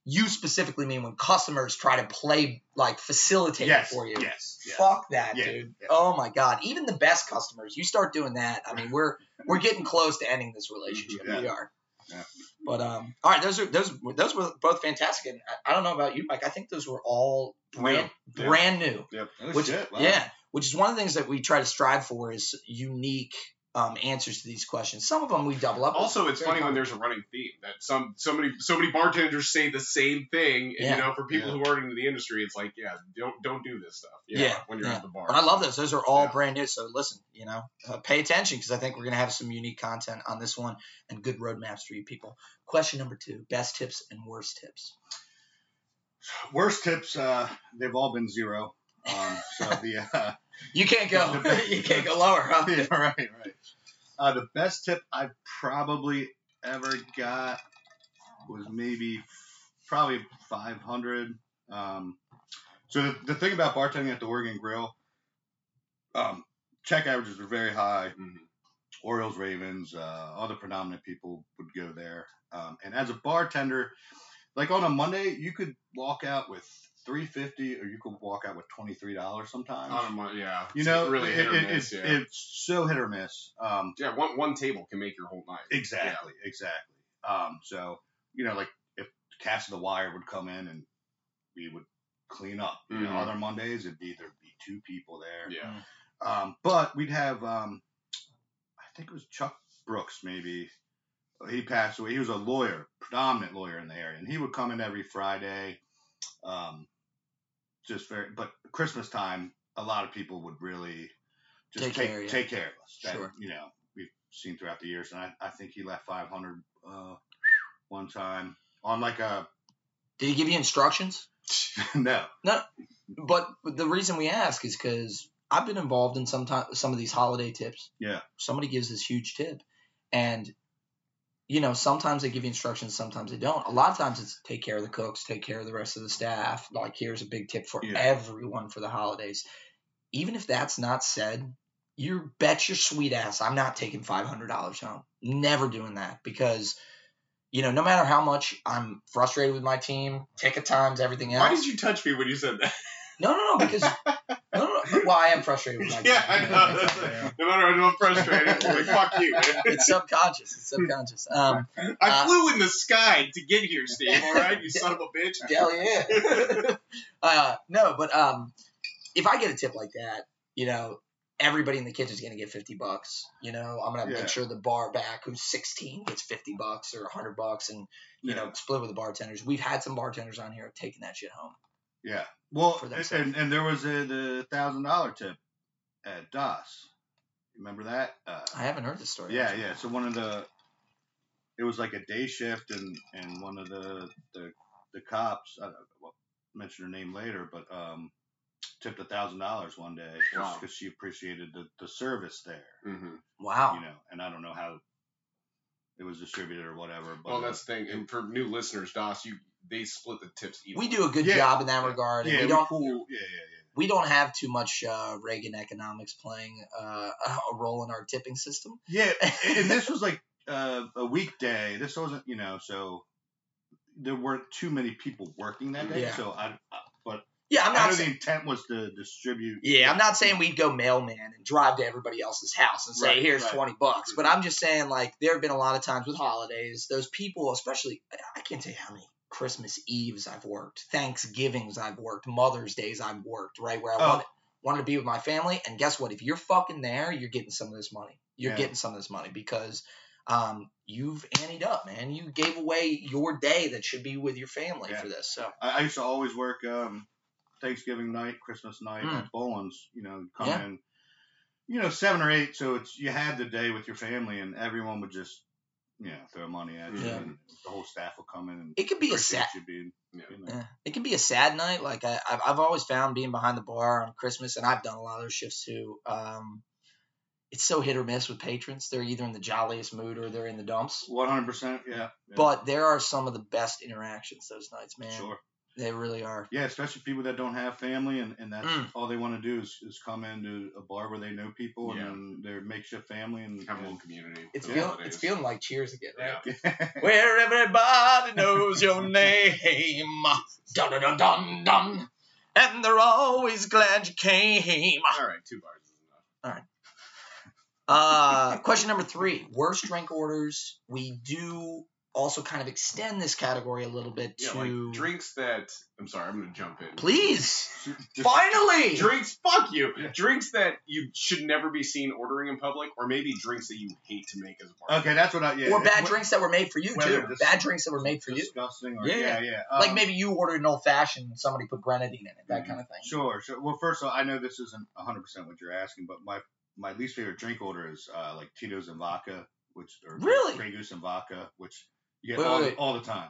you specifically mean when customers try to play like facilitate yes, for you. yes, yes. Fuck that, Yeah, dude. Oh my god. Even the best customers, you start doing that. I mean, we're we're getting close to ending this relationship. Yeah. We are. Yeah. But um, all right, those are those those were both fantastic, and I, I don't know about you, Mike. I think those were all brand Yeah. brand new. Oh, Which, shit, wow. Yeah, which is one of the things that we try to strive for is unique um, answers to these questions. Some of them we double up. with. Also, it's Very funny when there's a running theme that some somebody so many bartenders say the same thing, and Yeah. you know, for people Yeah. who aren't into the industry, it's like, yeah, don't don't do this stuff. you know, Yeah, when you're yeah. at the bar. But I love those. Those are all Yeah. brand new. So listen, you know, uh, pay attention because I think we're gonna have some unique content on this one and good roadmaps for you people. Question number two: best tips and worst tips. Worst tips, uh, they've all been zero. Um, so the uh, You can't go. You can't go lower, huh? yeah, right, right. Uh, the best tip I probably ever got was maybe probably 500. Um, so the, the thing about bartending at the Oregon Grill, um, check averages are very high. Mhm. Orioles, Ravens, uh, all the predominant people would go there. Um, and as a bartender, like on a Monday, you could walk out with 350 or you could walk out with $23 sometimes. On a mon- yeah, you it's know, really it- it- miss. it's, yeah, it's so hit or miss. Um, yeah. One one table can make your whole night. exactly, exactly. Um, so you know, like if Cast of the Wire would come in and we would clean up. You know, Mhm. other Mondays it'd be there'd be two people there. Yeah. Um, but we'd have, um, I think it was Chuck Brooks, maybe. He passed away. He was a lawyer, predominant lawyer in the area, and he would come in every Friday. Um, just very, but Christmas time, a lot of people would really just Take take care of take care of us. That, Sure. You know, we've seen throughout the years, and I, I think he left 500 uh, one time on like a Did he give you instructions? no. No. But the reason we ask is because I've been involved in some time, some of these holiday tips. Yeah. Somebody gives this huge tip, and you know sometimes they give you instructions, sometimes they don't. A lot of times it's take care of the cooks, take care of the rest of the staff. Like here's a big tip for Yeah. everyone for the holidays. Even if that's not said, you bet your sweet ass I'm not taking five hundred dollars home. Never doing that because. You know, no matter how much I'm frustrated with my team, ticket times, everything else. Why did you touch me when you said that? No, no, no, because. Well, I am frustrated with my yeah. I know. No matter how I'm frustrated, like, fuck you. It's subconscious. It's subconscious. Um, I Uh, flew in the sky to get here, Steve. All right, you son of a bitch. hell yeah. uh, no, but um, if I get a tip like that, you know, everybody in the kitchen is gonna get fifty bucks. You know, I'm gonna Yeah. make sure the bar back who's 16 gets fifty bucks or hundred bucks, and you know, split with the bartenders. We've had some bartenders on here taking that shit home. Yeah. Well, For and, and, and there was a the thousand dollar tip at DOS. Remember that? Uh, I haven't heard this story. yeah, actually. yeah. So one of the, it was like a day shift, and and one of the the the cops, I don't well, mention her name later, but um, tipped a thousand dollars one day Wow. because she appreciated the the service there, hmm Wow. you know. And I don't know how it was distributed or whatever, but Well, that's the thing. And for new listeners, Dos, you they split the tips evenly. We do a good Yeah. job in that regard. yeah, we we don't cool. Yeah, yeah, yeah. we don't have too much uh, Reagan economics playing uh, a role in our tipping system. Yeah, and this was like uh, a weekday. This wasn't, you know, so there weren't too many people working that day. Yeah. So I, I but Yeah, I'm I not. know the intent was to distribute. yeah, I'm not saying we'd go mailman and drive to everybody else's house and say, Right, "Here's right. twenty bucks." But I'm just saying, like, there have been a lot of times with holidays, those people, especially, I can't tell you how many Christmas Eves I've worked, Thanksgivings I've worked, Mother's Days I've worked, right where I Oh. wanted, wanted to be with my family. And guess what? If you're fucking there, you're getting some of this money. You're Yeah. getting some of this money because um, you've anteed up, man. You gave away your day that should be with your family Yeah. for this. So I, used to always work um, Thanksgiving night, Christmas night Mm. at Boland's. You know, come Yeah. in, you know, seven or eight. So it's you had the day with your family, and everyone would just, you know, throw money at you, Yeah. and the whole staff will come in and it could be a sad. you being, Yeah. you know. Yeah. It can be a sad night. Like I, I've, I've always found being behind the bar on Christmas, and I've done a lot of those shifts too. Um, it's so hit or miss with patrons. They're either in the jolliest mood or they're in the dumps. One hundred percent, yeah. yeah. But there are some of the best interactions those nights, man. sure. They really are. Yeah, especially people that don't have family and, and that's Mm. all they want to do is, is come into a bar where they know people Yeah. and then their makeshift family and, Have a little community. It's feeling, it's feeling like Cheers again, right? Yeah. Where everybody knows your name. Dun dun dun dun dun. And they're always glad you came. All right, two bars is enough. All right. Uh, question number three: worst drink orders. We do also kind of extend this category a little bit Yeah, to like drinks that. I'm sorry, I'm gonna jump in. please. Just- Finally, Drinks, fuck you. Yeah. Drinks that you should never be seen ordering in public, or maybe drinks that you hate to make as a bartender. okay, that's what I yeah. or bad wh- drinks that were made for you too. dis- Bad drinks that were made for you. Disgusting or Yeah, yeah, yeah. yeah. Like Um, maybe you ordered an old fashioned and somebody put grenadine in it, that Mhm. kind of thing. Sure, sure. Well, first of all, I know this isn't 100 percent what you're asking, but my my least favorite drink order is uh, like Tito's and vodka, which or Really? Grey Goose and vodka, which you get Wait, all, wait, the- wait. all the time.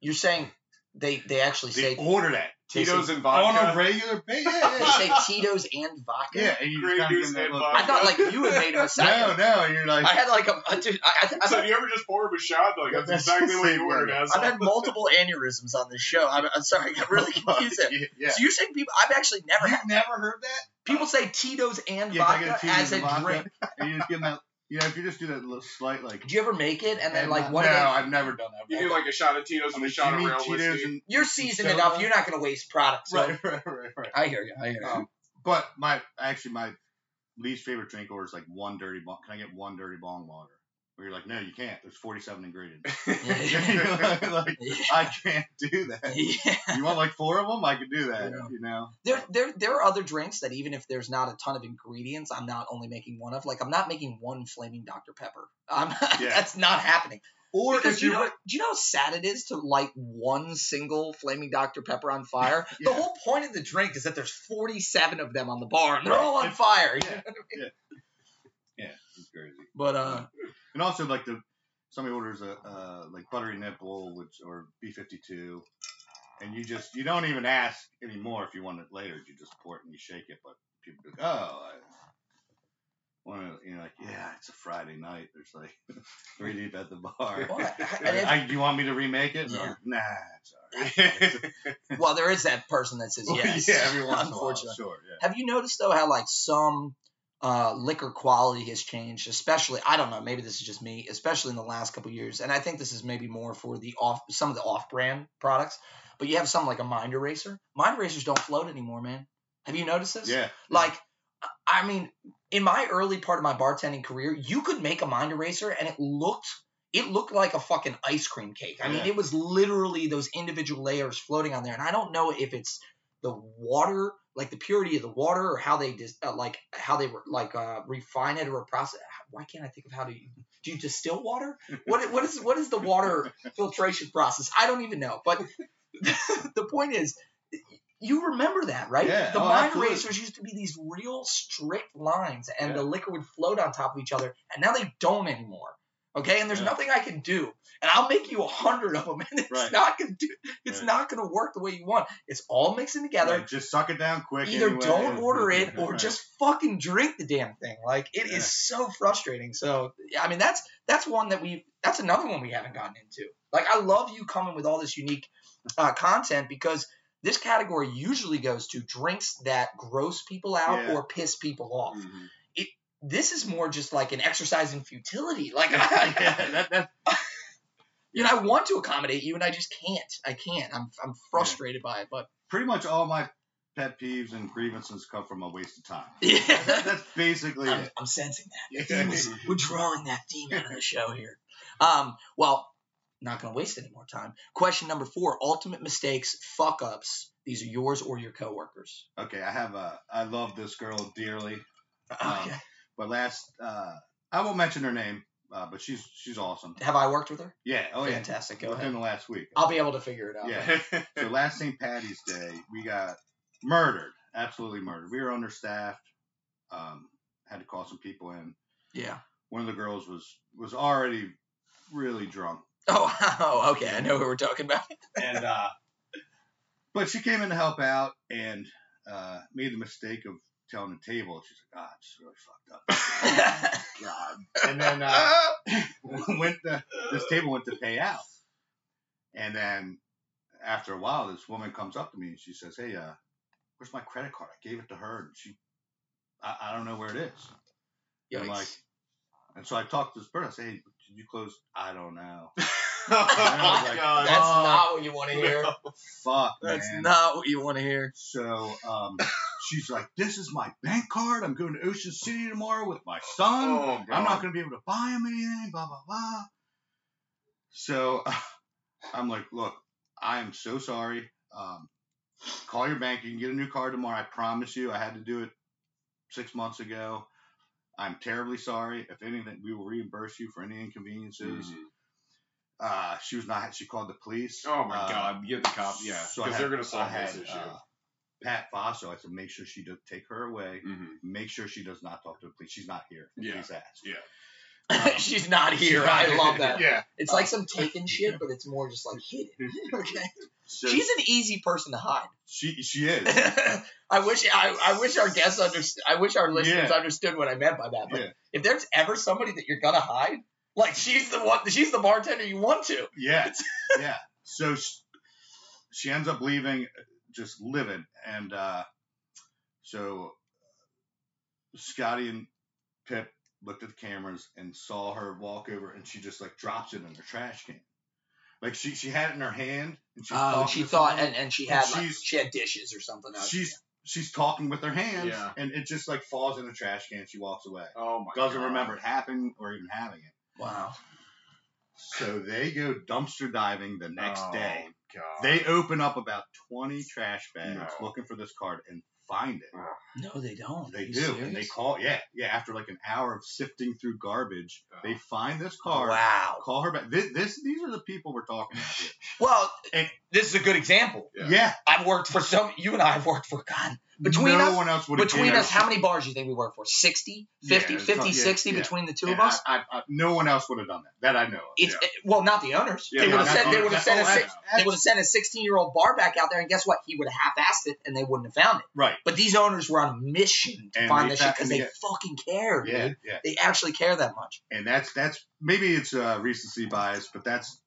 You're saying they they actually They say order that Tito's say, and vodka on a regular basis. they Yeah, say Tito's and vodka. yeah, and you Grey just kind of give them that and look. vodka. I thought like you had made a mistake. No, no, and you're like, I had like a, a dude, I, I, So I've, you ever just pour him a shot? Like that's, That's exactly what you ordered, I've had multiple aneurysms on this show. I'm, I'm sorry, I got really confused yeah, yeah. So you're saying people? I've actually never You've had never heard that? people say Tito's and Yeah, vodka Tito's as a vodka? drink. And you just give them that. You know, if you just do that little slight like. Did you ever make it and then like no, what? are they- I've never done that. You do like a shot of Tito's and a shot of real whiskey. and- You're seasoned soda. enough. You're not going to waste product. So Right, right, right, right. I hear you. I hear you. Um, but my actually my least favorite drink order is like one dirty bong. Can I get one dirty bong water Where you're like, no, you can't. There's 47 ingredients. Like, Yeah. I can't do that. Yeah. You want like four of them? I could do that. Yeah. You know. There, there, there are other drinks that even if there's not a ton of ingredients, I'm not only making one of. Like I'm not making one flaming Dr Pepper. I'm Yeah. that's not happening. Or Because if you you know, do you know how sad it is to light one single flaming Dr Pepper on fire? Yeah. The whole point of the drink is that there's 47 of them on the bar and they're all on It's- fire. you know yeah. what I mean? It's crazy. But uh, And also like the somebody orders a uh, like buttery nipple which or B52, and you just you don't even ask anymore if you want it later. You just pour it and you shake it. But people be like, oh, I want to, you know, like yeah, it's a Friday night. There's like three deep at the bar. well, I- Like, I, do you want me to remake it? Yeah. Nah, it's all right. well, there is that person that says yes. yeah, every once in a while, unfortunately. sure, yeah. Have you noticed though how like some uh, liquor quality has changed, especially I don't know, maybe this is just me, especially in the last couple years, and I think this is maybe more for the off some of the off-brand products. But you have something like a Mind Eraser. Mind Erasers don't float anymore, man. Have you noticed this? Yeah, Like, I mean, in my early part of my bartending career, you could make a mind eraser and it looked it looked like a fucking ice cream cake. I mean, it was literally those individual layers floating on there, and I don't know if it's the water, like the purity of the water, or how they dis- uh, like how they were like uh, refine it or process. Why can't I think of how to? Do you distill water? What what is what is the water filtration process? I don't even know. But the point is, you remember that, right? Yeah, The oh, mind absolutely. erasers used to be these real strict lines, and Yeah. the liquor would float on top of each other, and now they don't anymore. Okay, and there's Yeah. nothing I can do, and I'll make you a hundred of them, and it's Right. not gonna do. It's Right. not gonna work the way you want. It's all mixing together. Like, just suck it down quick. Either anyway. don't order it or Right. just fucking drink the damn thing. Like it is Yeah. so frustrating. So yeah, I mean that's that's one that we that's another one we haven't gotten into. Like I love you coming with all this unique uh, content because this category usually goes to drinks that gross people out Yeah. or piss people off. Mhm. This is more just like an exercise in futility. Like yeah, I, that, that, you know, I want to accommodate you and I just can't. I can't. I'm I'm frustrated by it, but pretty much all my pet peeves and grievances come from a waste of time. yeah. That's basically I'm, it. I'm sensing that. Yeah. We're drawing that theme out of the show here. Um, well, not gonna waste any more time. Question number four: Ultimate mistakes, fuck ups. These are yours or your coworkers. Okay, I have a. I love this girl dearly, Um, Okay. But last uh, I won't mention her name, uh, but she's she's awesome. Have I worked with her? Yeah. Oh yeah. Fantastic. Go Within ahead. the last week. I'll be able to figure it out. Yeah. So last St. Patty's Day, we got murdered. Absolutely murdered. We were understaffed. Um, had to call some people in. Yeah. One of the girls was was already really drunk, Oh, oh, okay. I know who we're talking about. and uh, but she came in to help out and uh, made the mistake of telling the table. She's like, "Ah, it's really fucked up." God. And then uh, went to, this table went to pay out, and then after a while, this woman comes up to me and she says, "Hey, uh, where's my credit card? I gave it to her, and she, I, I don't know where it is." I'm like, and so I talked to this person. I say, "Hey, did you close?" I don't know. oh I was my like, god. That's Oh, not what you want to hear. Fuck, That's man. not what you want to hear. So um, she's like, "This is my bank card. I'm going to Ocean City tomorrow with my son. Oh, I'm not going to be able to buy him anything." Blah blah blah. So I'm like, "Look, I am so sorry. Um, call your bank. You can get a new card tomorrow. I promise you. I had to do it six months ago. I'm terribly sorry. If anything, we will reimburse you for any inconveniences." Mhm. Uh, she was not. She called the police. Oh my Uh, god. Get the cop. Yeah. Because had- they're gonna solve this issue. Pat Faso, I said, make sure she does take her away. hmm Make sure she does not talk to the police. She's not here. Yeah. Please ask. Yeah. Um, She's not she's here. not I love that. Yeah. It's like some taken shit, but it's more just like hidden. Okay. So She's an easy person to hide. she she is. I wish I, I wish our guests understood. I wish our listeners Yeah. understood what I meant by that. But Yeah. if there's ever somebody that you're gonna hide, like she's the one, she's the bartender you want to. Yeah. yeah. So she, she ends up leaving, just livid, and uh, so Scotty and Pip looked at the cameras and saw her walk over, and she just like drops it in the trash can. Like she she had it in her hand, and she's Oh, talking she to thought, someone. and, and she And had like, she had dishes or something. else. she's she's talking with her hands, Yeah. and it just like falls in the trash can. She walks away. Oh my Doesn't god. remember it happening or even having it. Wow. So they go dumpster diving the next Oh, day. God. They open up about 20 trash bags No. looking for this card and find it. No, they don't. They Are you do, and they call. Yeah, yeah. After like an hour of sifting through garbage, Oh. they find this card. Wow. Call her back. This, this, these are the people we're talking about here. Well, And- this is a good example. Yeah. Yeah, I've worked for some. You and I have worked for God. Between no us- one else Between us, how many bars do you think we work for? 60, 50, Yeah, 50, not- yeah, 60 yeah. between the two of us? I, I, I, no one else would have done that. That I know. Of. It's it- well, not the owners. They would have sent. They would have sent a oh, six. that's- They sent a 16 year old bar back out there, and guess what? He would have half-assed it, and they wouldn't have found it. Right. But these owners were on a mission to And find this shit because they fucking care, Yeah, dude. yeah. They actually care that much. And that's that's maybe it's uh, recency bias, but that's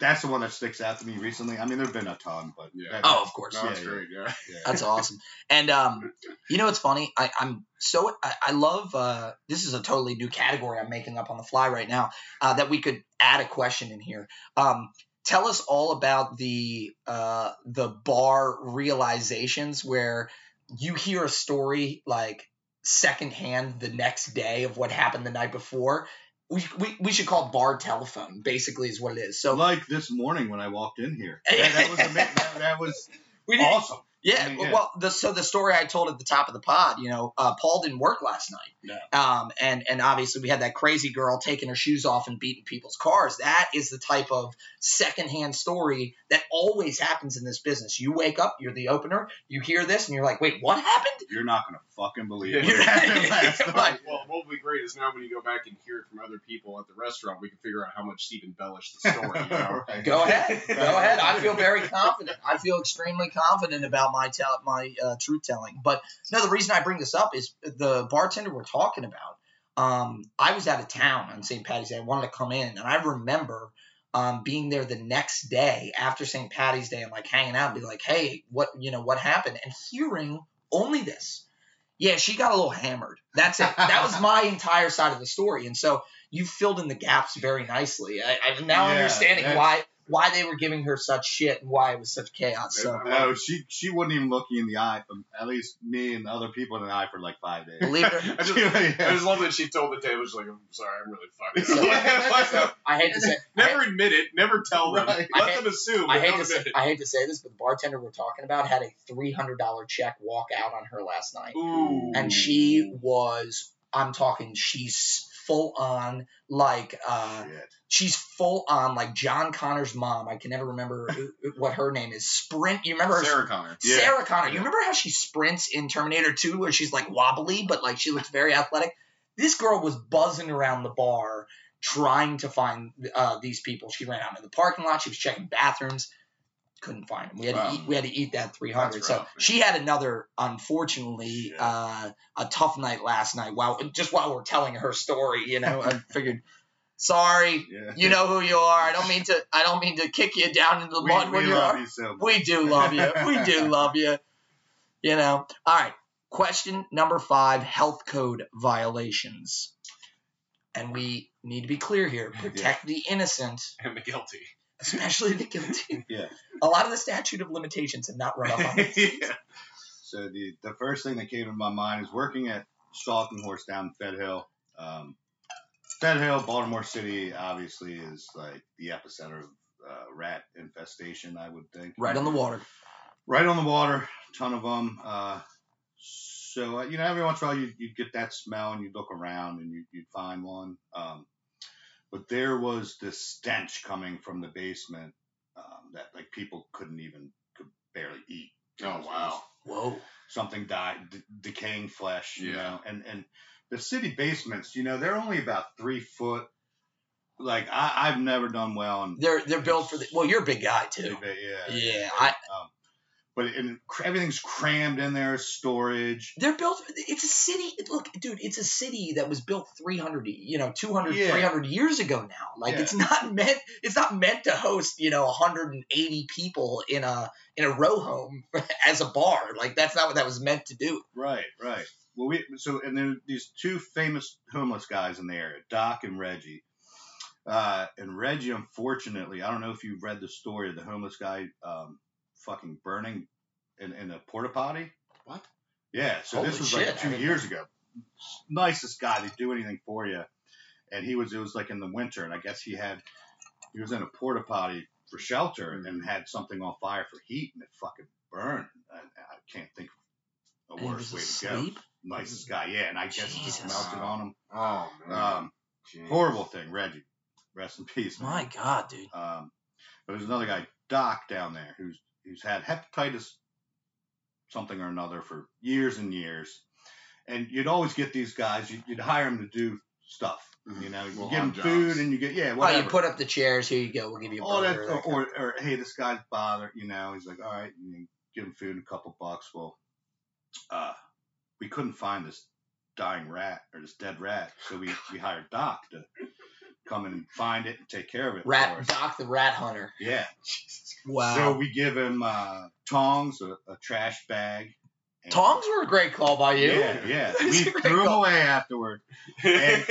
that's the one that sticks out to me recently. I mean, there've been a ton, but Yeah. Oh, of course. No, that's Yeah, yeah. great. Yeah. yeah. That's awesome. And um, you know what's funny? I, I'm so I, I love uh, this is a totally new category I'm making up on the fly right now uh, that we could add a question in here. Um, tell us all about the uh, the bar realizations where you hear a story like secondhand the next day of what happened the night before. We, we, we should call bar telephone basically is what it is. So like this morning when I walked in here, that, that was ama- that, that was we awesome. Yeah, I mean, yeah. well, the, so the story I told at the top of the pod, you know, uh, Paul didn't work last night. No. Um, and and obviously we had that crazy girl taking her shoes off and beating people's cars. That is the type of secondhand story that always happens in this business. You wake up, you're the opener, you hear this, and you're like, wait, what happened? You're not gonna fucking believe it. what happened last Right. night. Well, what will be great is now when you go back and hear it from other people at the restaurant, we can figure out how much Steve embellished the story. You know? Go ahead, go ahead. I feel very confident. I feel extremely confident about my tell my uh, truth telling. But no, the reason I bring this up is the bartender we're talking about. Um, I was out of town on St. Patty's Day. I wanted to come in, and I remember um, being there the next day after St. Patty's Day and like hanging out, and be like, "Hey, what you know? What happened?" And hearing only this. Yeah, she got a little hammered. That's it. That was my entire side of the story, and so you filled in the gaps very nicely. I, I'm now Yeah, understanding why why they were giving her such shit and why it was such chaos. So No, she she wouldn't even look you in the eye from at least me and other people in the eye for like five days. believe it. I Or, just, I just love that she told the table, she's like, I'm sorry, I'm really So- fucking. so I hate to say, I, never admit it, never tell them. Right. Let I hate- them assume. I hate to say, admit I hate to say this, but the bartender we're talking about had a three hundred dollar check walk out on her last night. Ooh. and she was. I'm talking. She's full on like. uh She's full on like John Connor's mom. I can never remember what her name is. Sprint. You remember her? Sarah Connor. Yeah. Sarah Connor. You remember how she sprints in Terminator 2 where she's like wobbly, but like she looks very athletic? This girl was buzzing around the bar trying to find uh, these people. She ran out in the parking lot. She was checking bathrooms. Couldn't find them. We had Wow. to eat. We had to eat that 300. So she had another, unfortunately, uh, a tough night last night. While just while we're telling her story, you know, I figured, sorry, Yeah. you know who you are. I don't mean to. I don't mean to kick you down into the we, mud we when you're love you so we do love you. We do love you. You know. All right. Question number five: health code violations. And we need to be clear here: protect the innocent, And the guilty. Especially the guilty. Yeah. A lot of the statute of limitations have not run up on this. yeah. So the the first thing that came to my mind is working at Stalking Horse down in Fed Hill. Um, Fed Hill, Baltimore City, obviously is like the epicenter of uh, rat infestation. I would think. Right on the water. Right on the water, ton of them. Uh, so uh, you know, every once in a while you you get that smell and you look around and you you'd find one. Um, but there was this stench coming from the basement um, that like people couldn't even could barely eat. Oh, wow. Whoa. something died, d- decaying flesh, you Yeah. know, and and the city basements, you know, they're only about three foot. Like I, I've never done well in They're they're built for the. Well, you're a big guy too. big ba- yeah, Yeah, I- um, but and everything's crammed in there, storage. They're built. It's a city. Look, dude, it's a city that was built 300, you know, 200, Yeah. 300 years ago now. Like Yeah. it's not meant. It's not meant to host, you know, 180 people in a in a row home as a bar. Like that's not what that was meant to do. Right, right. Well, we so and there are these two famous homeless guys in the area, Doc and Reggie. Uh, and Reggie, unfortunately, I don't know if you've read the story of the homeless guy um, fucking burning in, in a porta potty. What? Yeah, so Holy this was shit, like two years ago. Nicest guy, they do anything for you. and he was it was like in the winter, and I guess he had he was in a porta potty for shelter and had something on fire for heat, and it fucking burned. I, I can't think of a And worse way to go. asleep? Nicest guy, yeah, and I guess it just melted on him. Oh man. Um, Jeez. horrible thing, Reggie. Rest in peace. man. My God, dude. Um, but there's another guy, Doc, down there, who's who's had hepatitis something or another for years and years. And you'd always get these guys. You'd, you'd hire them to do stuff. You know, you Well, give them odd food and you get yeah, whatever. Oh, you put up the chairs. Here you go. We'll give you a all that, or, or, or hey, this guy's bothered. You know, he's like, all right, you give him food, and a couple bucks. Well, uh, we couldn't find this dying rat or this dead rat, so we we hired Doc to come and find it and take care of it. rat us. Doc the rat hunter. Yeah. Wow. So we give him uh, tongs, a, a trash bag. and- Tongs were a great call by you. Yeah, yeah. That's we a great threw them call. away afterward. And-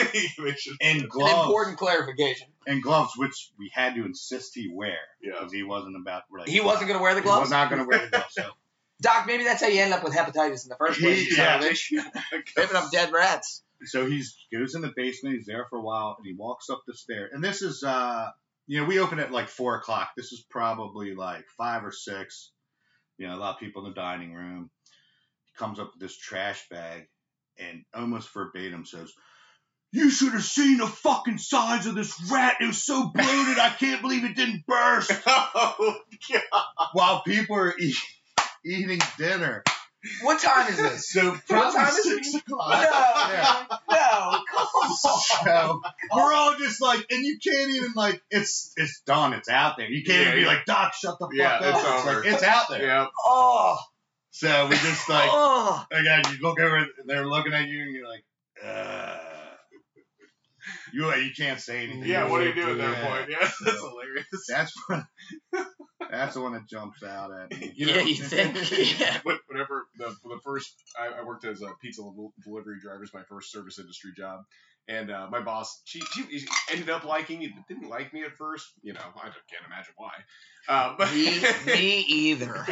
And An gloves. important clarification. And gloves, which we had to insist he wear. Yeah. Because he wasn't about. Like, He wasn't going to wear the gloves? He was not going to wear the gloves. So Doc, maybe that's how you end up with hepatitis in the first place. You son of a yeah. bitch. Giving up dead rats. So he's goes in the basement. He's there for a while, and he walks up the stairs. And this is, uh, you know, we open at like four o'clock. This is probably like five or six. You know, a lot of people in the dining room. He comes up with this trash bag, and almost verbatim says, "You should have seen the fucking size of this rat. It was so bloated. I can't believe it didn't burst." oh, God. While people are eat, eating dinner. What time is this? So What probably time is six it? o'clock. No, Yeah. no, come on. So we're all just like, and you can't even like, it's it's done, it's out there. You can't Yeah, even be yeah. like, Doc, shut the fuck Yeah, up. it's over. like, it's out there. Yeah. Oh, So we just like, oh. again, you look over, and they're looking at you, and you're like, uh, you you can't say anything. Yeah, what do you do at that Yeah. point? Yeah, that's hilarious. That's when, that's the one that jumps out at me. You yeah, know- you think? Yeah. When- Whenever the, the first, I, I worked as a pizza delivery driver, is my first service industry job, and uh, my boss, she, she ended up liking me, but didn't like me at first. You know, I can't imagine why. Uh, but Me, me either.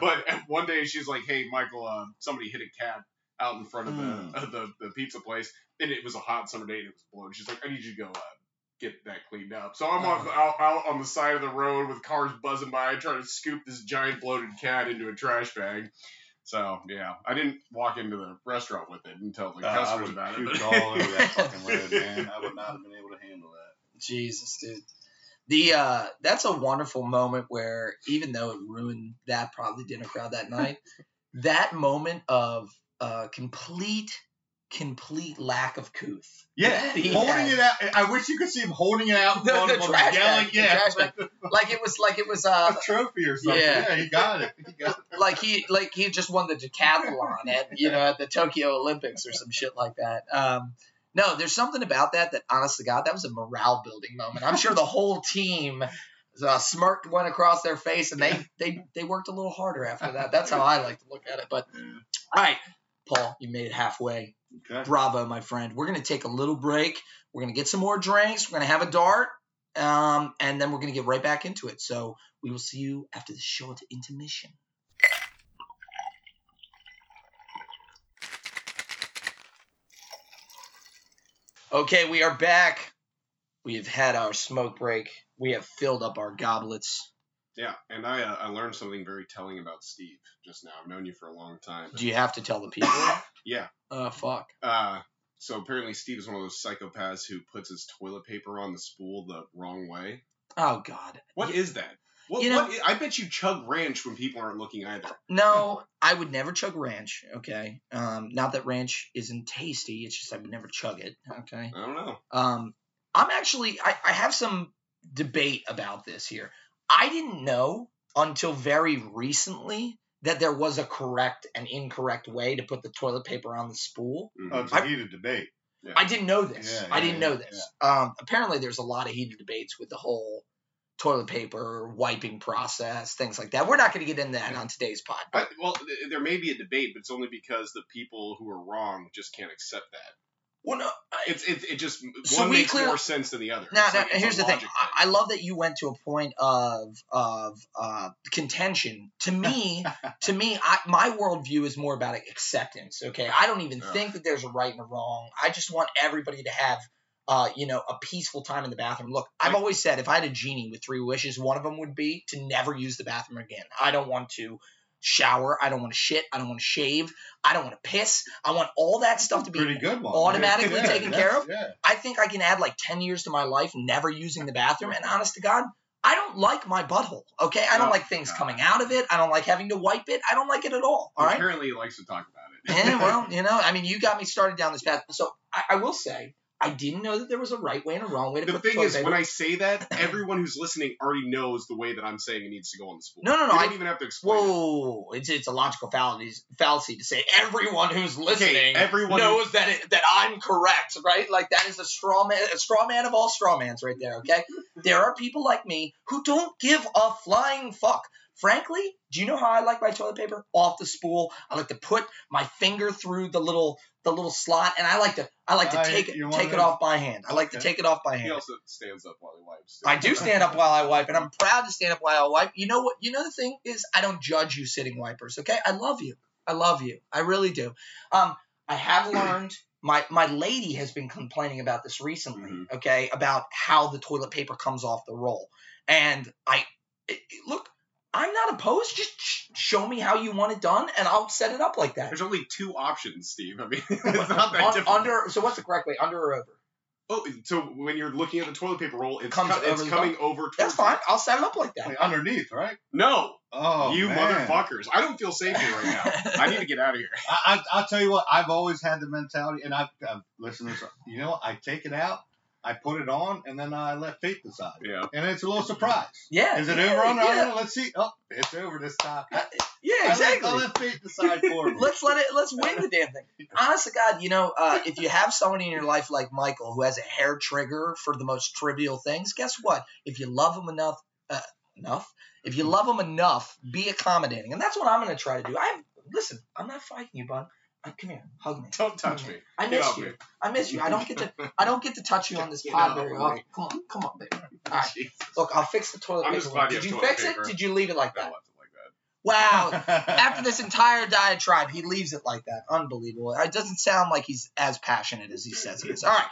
but one day she's like, "Hey, Michael, uh, somebody hit a cat out in front of the, of the the pizza place, and it was a hot summer day and it was blown." She's like, "I need you to go uh, get that cleaned up." So I'm on, out, out on the side of the road with cars buzzing by, trying to scoop this giant bloated cat into a trash bag. So yeah, I didn't walk into the restaurant with it and tell the Uh, customers about have it. puked all over that fucking road, man. I would not have been able to handle that. Jesus, dude. The uh, that's a wonderful moment where even though it ruined that probably dinner crowd that night, that moment of uh, complete, complete lack of couth. Yeah, holding had- it out. I wish you could see him holding it out in The- front the of him, yelling, bag, yeah. Like it was like it was uh a trophy or something. Yeah. Yeah, he got it. He got it. like he like he just won the decathlon at you know at the Tokyo Olympics or some shit like that. Um, no, there's something about that that honest to God, that was a morale building moment. I'm sure the whole team uh, smirk went across their face and they they they worked a little harder after that. That's how I like to look at it. But all right, Paul, you made it halfway. Okay. Bravo, my friend. We're gonna take a little break. We're gonna get some more drinks. We're gonna have a dart. Um, and then we're gonna get right back into it. So we will see you after the short intermission. Okay, we are back. We have had our smoke break. We have filled up our goblets. Yeah, and I uh, I learned something very telling about Steve just now. I've known you for a long time. Do you have to tell the people? Yeah. Uh, fuck. Uh, so apparently Steve is one of those psychopaths who puts his toilet paper on the spool the wrong way. Oh God. What You- is that? What, you know- what i- I bet you chug ranch when people aren't looking either. No, I would never chug ranch. Okay. Um, not that ranch isn't tasty. It's just I would never chug it. Okay. I don't know. Um, I'm actually I, I have some debate about this here. I didn't know until very recently that there was a correct and incorrect way to put the toilet paper on the spool. Mhm. Oh, it's a heated debate. Yeah. I didn't know this. Yeah, I didn't yeah, know this. Um, apparently, there's a lot of heated debates with the whole toilet paper wiping process, things like that. We're not going to get into that on today's pod. I, well, th- there may be a debate, but it's only because the people who are wrong just can't accept that. Well, no, It's it, it just So one makes clear- more sense than the other. Now, now like- here's the thing. logic I, love that you went to a point of of uh, contention. To me, to me, I, my worldview is more about acceptance. Okay, I don't even Yeah. think that there's a right and a wrong. I just want everybody to have uh, you know, a peaceful time in the bathroom. Look, I've always said if I had a genie with three wishes, one of them would be to never use the bathroom again. I don't want to shower. I don't want to shit. I don't want to shave. I don't want to piss. I want all that stuff to be automatically Yeah, taken care of? Yeah. I think I can add like 10 years to my life never using the bathroom. And honest to God, I don't like my butthole. Okay. I don't Oh, like things God. coming out of it. I don't like having to wipe it. I don't like it at all. All right. Apparently, he likes to talk about it. Yeah, well, you know, I mean, you got me started down this path. So I, I will say, I didn't know that there was a right way and a wrong way to do it. the put thing toilet is, paper. when I say that, everyone who's listening already knows the way that I'm saying it needs to go on the spool. No, no, no, You I- don't even have to explain. it. It's it's a logical fallacy, fallacy to say everyone who's listening everyone- knows that it, that I'm correct, right? Like that is a straw man, a straw man of all straw mans, right there. Okay, there are people like me who don't give a flying fuck. Frankly, do you know how I like my toilet paper? Off the spool. I like to put my finger through the little the little slot, and I like to I like to Uh, take it take it off by hand. I like to take it off by hand. He also stands up while he wipes. I do stand up while I wipe, and I'm proud to stand up while I wipe. You know what? You know the thing is, I don't judge you sitting wipers. Okay, I love you. I love you. I really do. Um, I have learned. My my lady has been complaining about this recently. Mhm. Okay, about how the toilet paper comes off the roll, and I it, it- look. I'm not opposed. Just show me how you want it done, and I'll set it up like that. There's only two options, Steve. I mean, it's not that Un- difficult. under. So what's the correct way? Under or over? Oh, so when you're looking at the toilet paper roll, it's, Comes co- it's over the coming over. Towards That's fine. you. I'll set it up like that. Like underneath, right? No, Oh, you man. motherfuckers! I don't feel safe here right now. I need to get out of here. I, I, I'll tell you what. I've always had the mentality, and I've, I've listened to this. You know, what? I take it out, I put it on, and then I let fate decide. Yeah. And it's a little surprise. Yeah. Is it yeah, over on the yeah. other? Let's see. Oh, it's over this time. I, Yeah, I let- exactly. I let fate decide for me. let's let it. Let's win the damn thing. Honest to God, you know, uh, if you have someone in your life like Michael who has a hair trigger for the most trivial things, guess what? If you love him enough, uh, enough. If you love him enough, be accommodating, and that's what I'm going to try to do. I listen. I'm not fighting you, bud. Uh, come here, hug me. Don't touch me. I miss you. me. I miss you. I don't get to. I don't get to touch you on this pod very often. me. Come on, come on, baby. All right. Look, I'll fix the toilet I'm paper. just glad you Did you fix paper. it? Did you leave it like I that? left it like that. Wow. After this entire diatribe, he leaves it like that. Unbelievable. It doesn't sound like he's as passionate as he says he is. All right.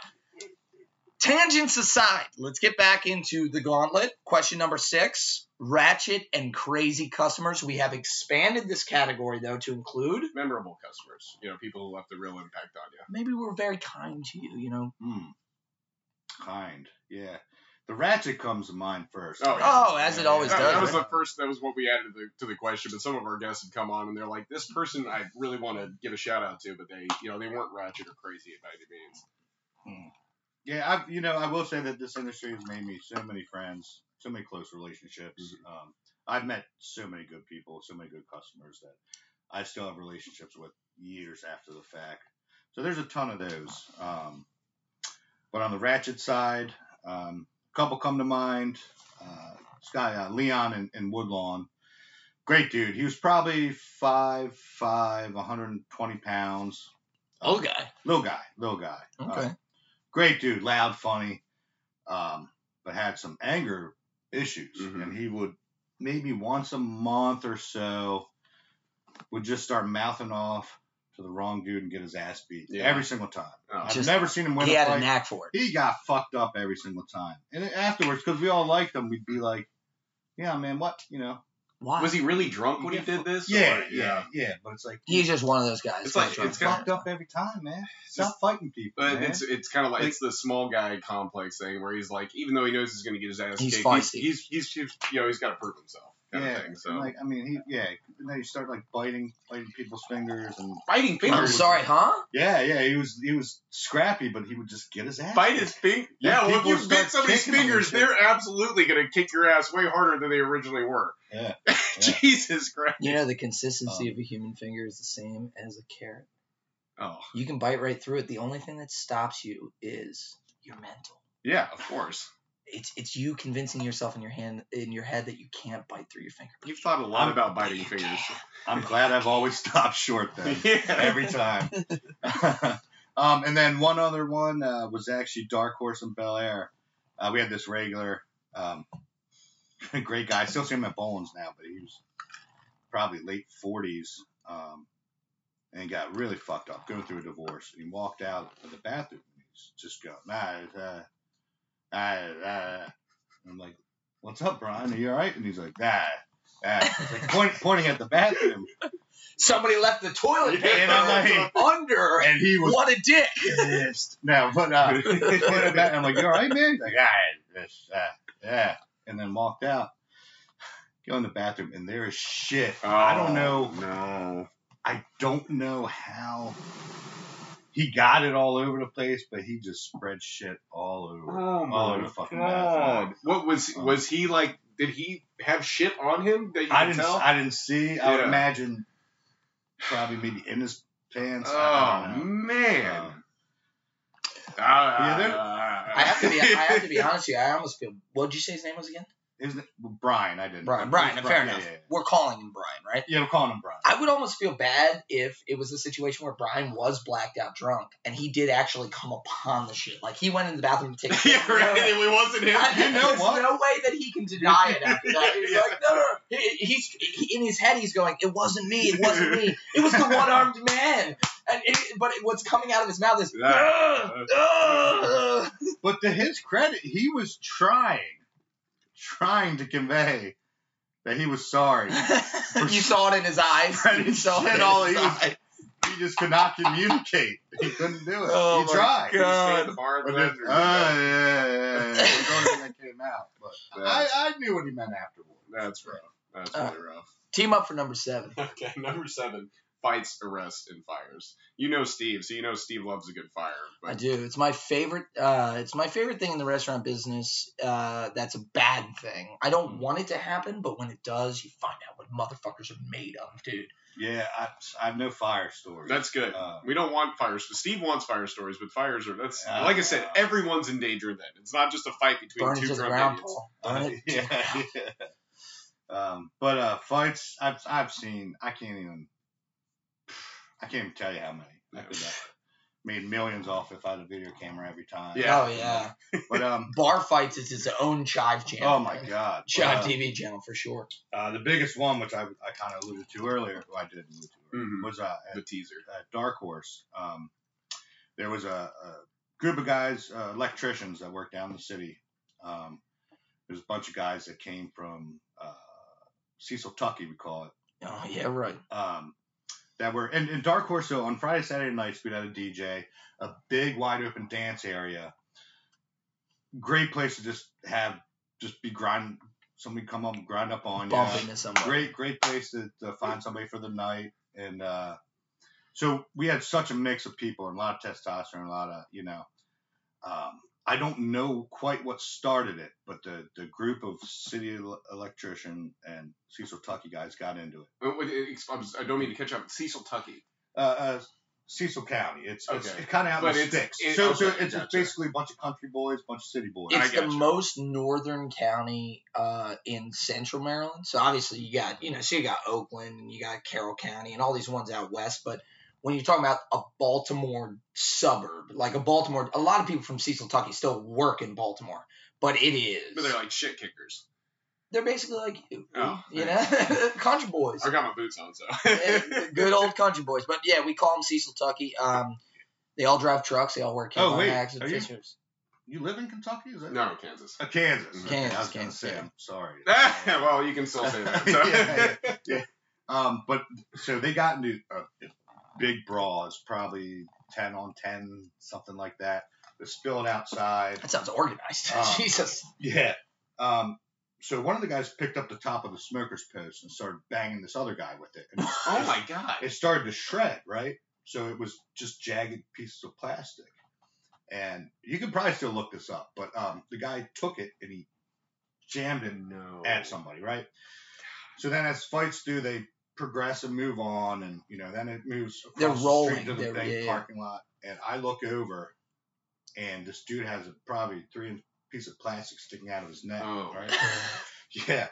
Tangents aside, let's get back into the gauntlet. Question number six Ratchet and crazy customers. We have expanded this category, though, to include Memorable customers. You know, people who left a real impact on you. maybe we're very kind to you, you know. Hmm. Kind. Yeah. The ratchet comes to mind first. Oh, yeah. Oh, as it always That, does. that was right? the first. That was what we added to the, to the question. But some of our guests had come on and they're like, "This person, I really want to give a shout out to, but they, you know, they weren't ratchet or crazy by any means." Yeah, I you know I will say that this industry has made me so many friends, so many close relationships. Um, I've met so many good people, so many good customers that I still have relationships with years after the fact. So there's a ton of those. Um, but on the ratchet side, um, a couple come to mind. Uh, this guy uh, Leon in, in Woodlawn, great dude. He was probably five five, 120 pounds. Oh, guy. Little guy, little guy. Okay. Uh, great dude, loud, funny, um, but had some anger issues, Mhm. and he would maybe once a month or so would just start mouthing off to the wrong dude and get his ass beat Yeah. every single time. Oh. I've Just- never seen him win He a had a fight. knack for it. He got fucked up every single time, and afterwards, because we all liked him, we'd be like, "Yeah, man, what you know." Why? Was he really drunk when he did this? Yeah, or- yeah, yeah. But it's like He's just one of those guys. It's like- That's right. it's kinda- fucked up every time, man. Stop just- fighting people, But man. it's it's kind of like, Like- it's the small guy complex thing where he's like, even though he knows he's going to get his ass He's kicked, feisty. he's, he's he's you know he's got to prove himself kind yeah, of thing. So and, like I mean, he yeah. And then you start like biting, biting people's fingers, and biting fingers, I'm fingers. sorry, huh? yeah, yeah. He was he was scrappy, but he would just get his ass. Bite his fing. Yeah, well, if people you start bit somebody's kicking him and fingers, shit. they're absolutely going to kick your ass way harder than they originally were. Yeah, Jesus Christ. You know, the consistency Um, of a human finger is the same as a carrot. Oh, You can bite right through it. The only thing that stops you is your mental. yeah, of course. It's it's you convincing yourself in your hand in your head that you can't bite through your finger. You've thought a lot I'm- about biting fingers. I'm glad I've always stopped short then. yeah. Every time. um, and then one other one uh, was actually Dark Horse in Bel Air. Uh, we had this regular, um, great guy. I still see him at Bowens now, but he was probably late 40s um, and got really fucked up, going through a divorce. He walked out of the bathroom. and he's just going, nah, uh, ah, ah. I'm like, what's up, Brian? Are you all right? And he's like, ah, ah. Like point, pointing at the bathroom. Somebody left the toilet Yeah, and I'm paper like- under. And he was What a dick! pissed. No, but uh. I'm like, you all right, man? He's like, ah, this, ah, yeah. And then walked out. Go in the bathroom, and there is shit. I don't know. Oh, No. I don't know how he got it all over the place, but he just spread shit all over. Oh all over the fucking bathroom. What was Um, was he like? Did he have shit on him that you I didn't. tell? I didn't see. I would imagine probably maybe in his pants. oh I don't know. man. Um, Ah, Yeah, there- I have to be. I have to be honest with you. I almost feel. What did you say his name was again? Isn't it Brian? I didn't. Brian. Brian. Fair yeah, enough. Yeah, We're calling him Brian, right? yeah. yeah, we're calling him Brian. I would almost feel bad if it was a situation where Brian was blacked out drunk and he did actually come upon the shit. Like he went in the bathroom to take. a yeah, right. It wasn't him. I- You know there's what? no way that he can deny it after that. He's Yeah. like, no, no, no. He, he's he, in his head. He's going, it wasn't me. It wasn't me. It was the one-armed man. And it, but what's coming out of his mouth is, Ah. "Ugh, ugh." But to his credit, he was trying, trying to convey that he was sorry. you saw it in his eyes. You saw it shit in all his he was- he just could not communicate. He couldn't do it. Oh he tried. Did he stay at the bar in then, bedroom? uh, yeah, yeah, yeah, yeah. It was the only thing that came out. But I, I knew what he meant afterward. That's rough. That's Uh, really rough. Team up for number seven. Okay, number seven. Fights, arrests, and fires. You know Steve, so you know Steve loves a good fire. But I do. It's my favorite. Uh, it's my favorite thing in the restaurant business. Uh, that's a bad thing. I don't want it to happen, but when it does, you find out what motherfuckers are made of, dude. Yeah, I, I have no fire stories. That's good. Uh, we don't want fires. Steve wants fire stories, but fires are that's Uh, like I said. Everyone's in danger then. It's not just a fight between Burn two to drunk ground, idiots. Paul. Burn Uh, it. yeah, ground. yeah. Um, but uh, fights I've I've seen. I can't even. I can't even tell you how many. I could have made millions off if I had a video camera every time. Yeah. Oh yeah. But um, Bar fights is its own chive channel. oh my god. Chive Uh, TV channel for sure. Uh, the biggest one, which I, I kind of alluded to earlier, well, I did allude to, earlier, Mhm. was uh, The teaser. at Dark Horse. Um, there was a, a group of guys, uh, electricians that worked down in the city. Um, there's a bunch of guys that came from uh, Cecil Tucky, we call it. Oh yeah, right. Um, that were and, and Dark Horse. So on Friday, Saturday nights, we'd have a DJ, a big wide open dance area. Great place to just have just be grind. Somebody come up, and grind up on you Bump into somebody. great great place to, to find somebody for the night and uh so we had such a mix of people and a lot of testosterone a lot of you know um i don't know quite what started it but the the group of city el- electrician and cecil tucky guys got into it Oh, wait, it- it's- I don't mean to catch up. Cecil Tucky. uh, uh Cecil County. It's it's, Okay. it's kind of out But in the sticks. it- so so it's, gotcha. basically a bunch of country boys, a bunch of city boys. I It's the gotcha. most northern county uh, in central Maryland. So obviously you got, you know, so you got Oakland and you got Carroll County and all these ones out west. But when you're talking about a Baltimore suburb, like a Baltimore, a lot of people from Cecil Tucky still work in Baltimore, but it is. But they're like shit kickers. they're basically like you, Oh, you know, country boys. I got my boots on, so. Good old country boys. But yeah, we call them Cecil Tucky. Um, they all drive trucks. They all wear Oh, wait, hats and are you- fishers. You live in Kentucky? Is that no, Kansas. Uh, Kansas. Kansas, Okay, I was gonna Kansas, say. yeah. I'm sorry. well, you can still say that. So. Yeah, yeah. Um, but so they got into uh, big brawls, probably ten on ten, something like that. They're spilling outside. That sounds organized. Um, Jesus. Yeah. Um, so one of the guys picked up the top of the smoker's post and started banging this other guy with it. And oh my god. it started to shred, right? So it was just jagged pieces of plastic. And you can probably still look this up, but um, the guy took it and he jammed it No. at somebody, right? So then, as fights do, they progress and move on, and you know, then it moves across They're the street rolling. to the They're- big yeah, yeah. parking lot, and I look over, and this dude has a probably three inch piece of plastic sticking out of his neck, Oh. right? Yeah,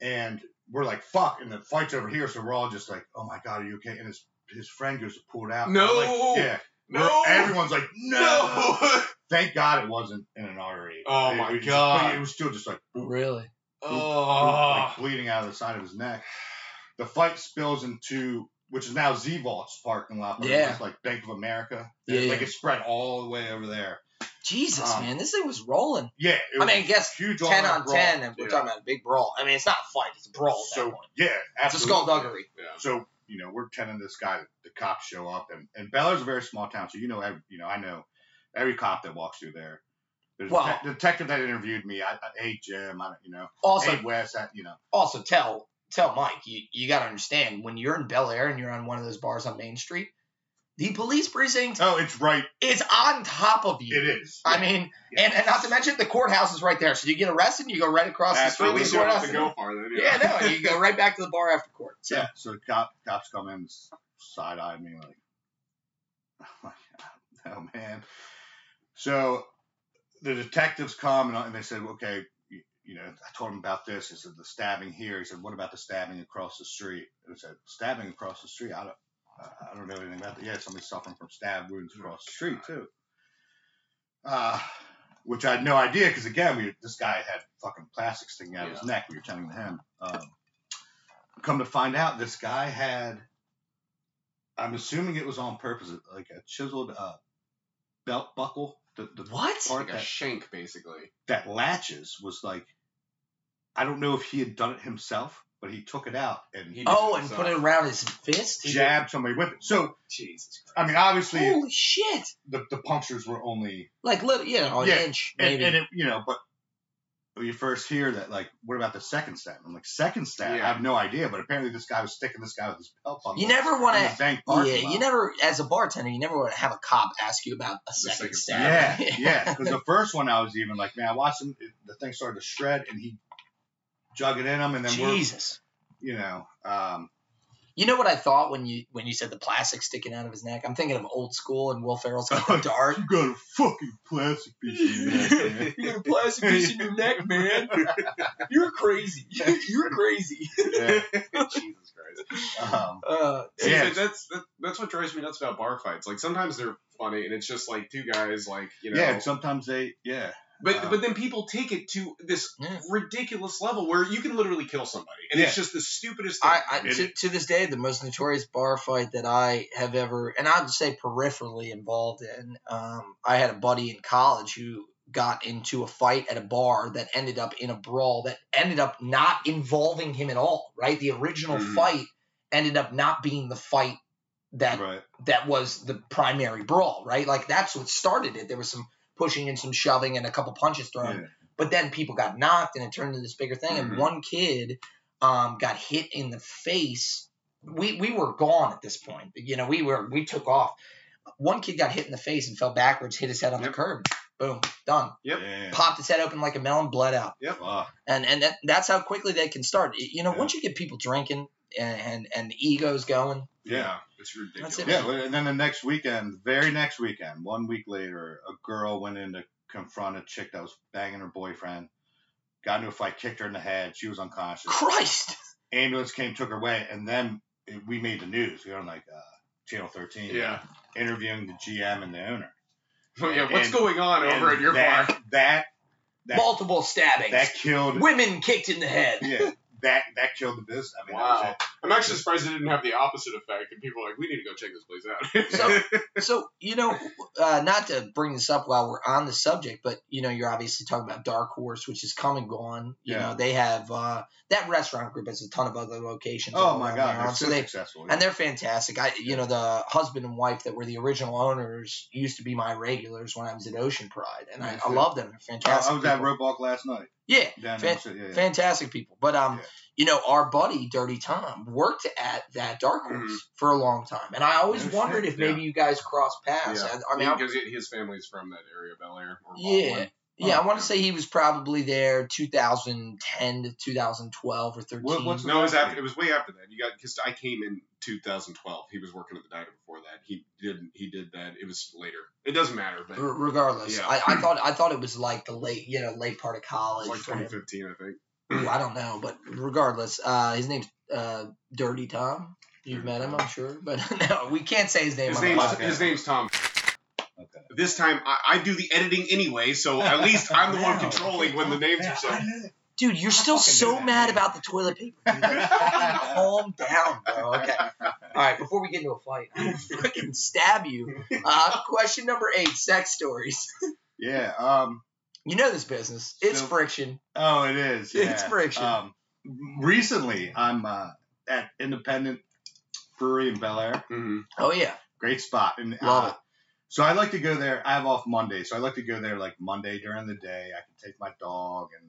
and we're like, "Fuck!" And the fight's over here, so we're all just like, "Oh my god, are you okay?" And his his friend goes to pull it out. and I'm No! like, yeah, No. We're- everyone's like, "No!" No. Thank God it wasn't in an artery. Oh It- my it was just- God. it was still just like, boop, Really? like oh. bleeding out of the side of his neck. The fight spills into which is now Z Vault's parking lot. But Yeah. It was like Bank of America. Yeah, Like yeah. it spread all the way over there. Jesus, Um, man, this thing was rolling. Yeah. It I mean, I a guess huge ten on brawl. ten, and we're Yeah. talking about a big brawl. I mean, it's not a fight; it's a brawl So that point. yeah, It's a absolutely. skullduggery. Yeah. So you know, we're telling this guy the cops show up, and and Bel a very small town, so you know, every, you know, I know every cop that walks through there. There's a te- the detective that interviewed me. I, I hey Jim, I don't, you know, Also, hey Wes, I, you know, also tell tell Mike, you you got to understand when you're in Bel Air and you're on one of those bars on Main Street, the police precinct oh, it's right, It's on top of you. it is. I mean, and, and not to mention the courthouse is right there. So you get arrested, and you go right across the street At least you don't have to go far then. Yeah, no, you go right back to the bar after court. So yeah. So cop cops come in, side eye me like, oh man. So the detectives come and, and they said, okay, you, know, I told him about this. He said the stabbing here. He said, what about the stabbing across the street? And I said, stabbing across the street. I don't, I don't know anything about that. Yeah, somebody's suffering from stab wounds across the street too. Uh, which I had no idea because again, we this guy had fucking plastic sticking out of his neck. We were telling him. Um, come to find out, this guy had. I'm assuming it was on purpose, like a chiseled uh, belt buckle. The, the what? part Like a shank, basically. that latches was like, I don't know if he had done it himself, but he took it out and He- Oh, and put it around his fist. jabbed somebody with it. So Jesus Christ. I mean, obviously, Holy shit! the, the punctures were only Like little, you know, an Yeah, inch and, maybe. and it, you know, but when you first hear that, like, what about the second stab? I'm like, second stab? Yeah. I have no idea, but apparently this guy was sticking this guy with his belt buckle. you never want in the to. bank Yeah, parking lot. you never, as a bartender, you never want to have a cop ask you about a second second stab. Yeah, yeah. Because the first one, I was even like, man, I watched him. it- The thing started to shred, and he jug it in him, and then we're, Jesus. you know, um, You know what I thought when you when you said the plastic sticking out of his neck? I'm thinking of old school and Will Ferrell's got the dart. you got a fucking plastic piece in your neck, man. you got a plastic piece in your neck, man. You're crazy. You're crazy. Yeah. Jesus Christ. Um, Uh, Yeah. but that's that, that's what drives me nuts about bar fights. Like sometimes they're funny, and it's just like two guys, like you know. yeah, sometimes they, yeah, but uh, but then people take it to this Yeah. ridiculous level where you can literally kill somebody, and it's just the stupidest thing. I, I to, to this day, the most notorious bar fight that I have ever, and I'd say peripherally involved in. Um, I had a buddy in college who got into a fight at a bar that ended up in a brawl that ended up not involving him at all. Right, the original Mhm. fight ended up not being the fight that right. that was the primary brawl. Right, like that's what started it. There was some pushing and some shoving and a couple punches thrown. Yeah. But then people got knocked and it turned into this bigger thing. And Mhm. one kid um, got hit in the face. We we were gone at this point. You know, we were we took off. One kid got hit in the face and fell backwards, hit his head on the Yep. curb. Boom, done. Yep. Yeah. Popped his head open like a melon, bled out. Fuck. And and that, that's how quickly they can start. You know, Yeah. once you get people drinking and and, and the egos going, yeah, it's ridiculous. It. Yeah, and then the next weekend, very next weekend, one week later, a girl went in to confront a chick that was banging her boyfriend. Got into a fight, kicked her in the head. She was unconscious. Christ. Ambulance came, took her away, and then it, we made the news. We were on like uh, Channel 13, Yeah. interviewing the GM and the owner. Oh yeah, what's And- going on over And at your that, bar? That that Multiple stabbings. that killed. Women kicked in the head. Yeah, that that killed the business. I mean, that was Wow. I'm actually surprised it didn't have the opposite effect, and people are like, "We need to go check this place out." So- So you know, uh, not to bring this up while we're on the subject, but you know, you're obviously talking about Dark Horse, which is come and gone. You Yeah. know, they have uh, that restaurant group has a ton of other locations. Oh my God, they're so so they successful. and they're fantastic. I, you know, the husband and wife that were the original owners used to be my regulars when I was at Ocean Pride, and I, Yeah, I love them. They're I, fantastic. I was at people. Roadblock last night. Yeah, Fan- Yeah, yeah. fantastic people. But um, Yeah. you know, our buddy Dirty Tom worked at that Dark Horse Mhm. for a long time, and I always No wondered shit. if maybe you guys crossed paths. yeah. I, mean, because his family's from that area, Bel Air. Yeah. Baldwin. yeah, I want to say he was probably there 2010 to 2012 or 13. What- what's No, it was after. It was way after that. You got because I came in 2012. He was working at the diner before that. He did. He did that. It was later. It doesn't matter, but R- regardless, Yeah. I, I thought I thought it was like the late, you know, late part of college. like 2015, I think. Ooh, I don't know, but regardless, uh, his name's uh, Dirty Tom. You've Dirty met him, Tom. I'm sure, but no, we can't say his name His on name's the his name's Tom. Okay. This time I, I do the editing anyway, so at least I'm the one controlling when the names are said. Dude, you're still so that, mad man. about the toilet paper. calm down, bro. Okay. All right, before before we get into a fight, I will fucking stab you. Uh, question number eight: sex stories. Yeah. Um. You know this business. It's So- friction. Oh, it is. Yeah. It's friction. Um. Recently, I'm uh, at Independent Brewery in Bel Air. hmm Oh yeah. Great spot. And Love uh, it. So I like to go there. I have off Monday, so I like to go there like Monday during the day. I can take my dog and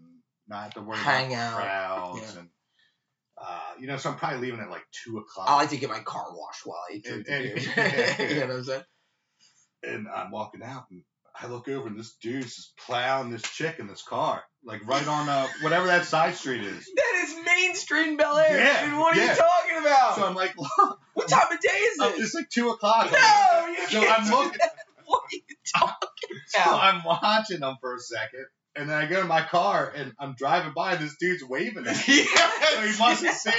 not have to worry Hang about out. crowds Yeah. and. Uh, you know, so I'm probably leaving at like two o'clock. I like to get my car washed while I drink the And- beer. and- you know what I'm saying? and I'm walking out and I look over and this dude's just plowing this chick in this car, like right on uh, whatever that side street is. That is Main Street in Bel Air. Yeah, dude, what are you talking about? So I'm like, what time of day is I'm it? just like two o'clock. no, you So can't I'm looking- that. What are you talking about? So? I'm watching them for a second, and then I go to my car and I'm driving by, and this dude's waving at me. So he must have seen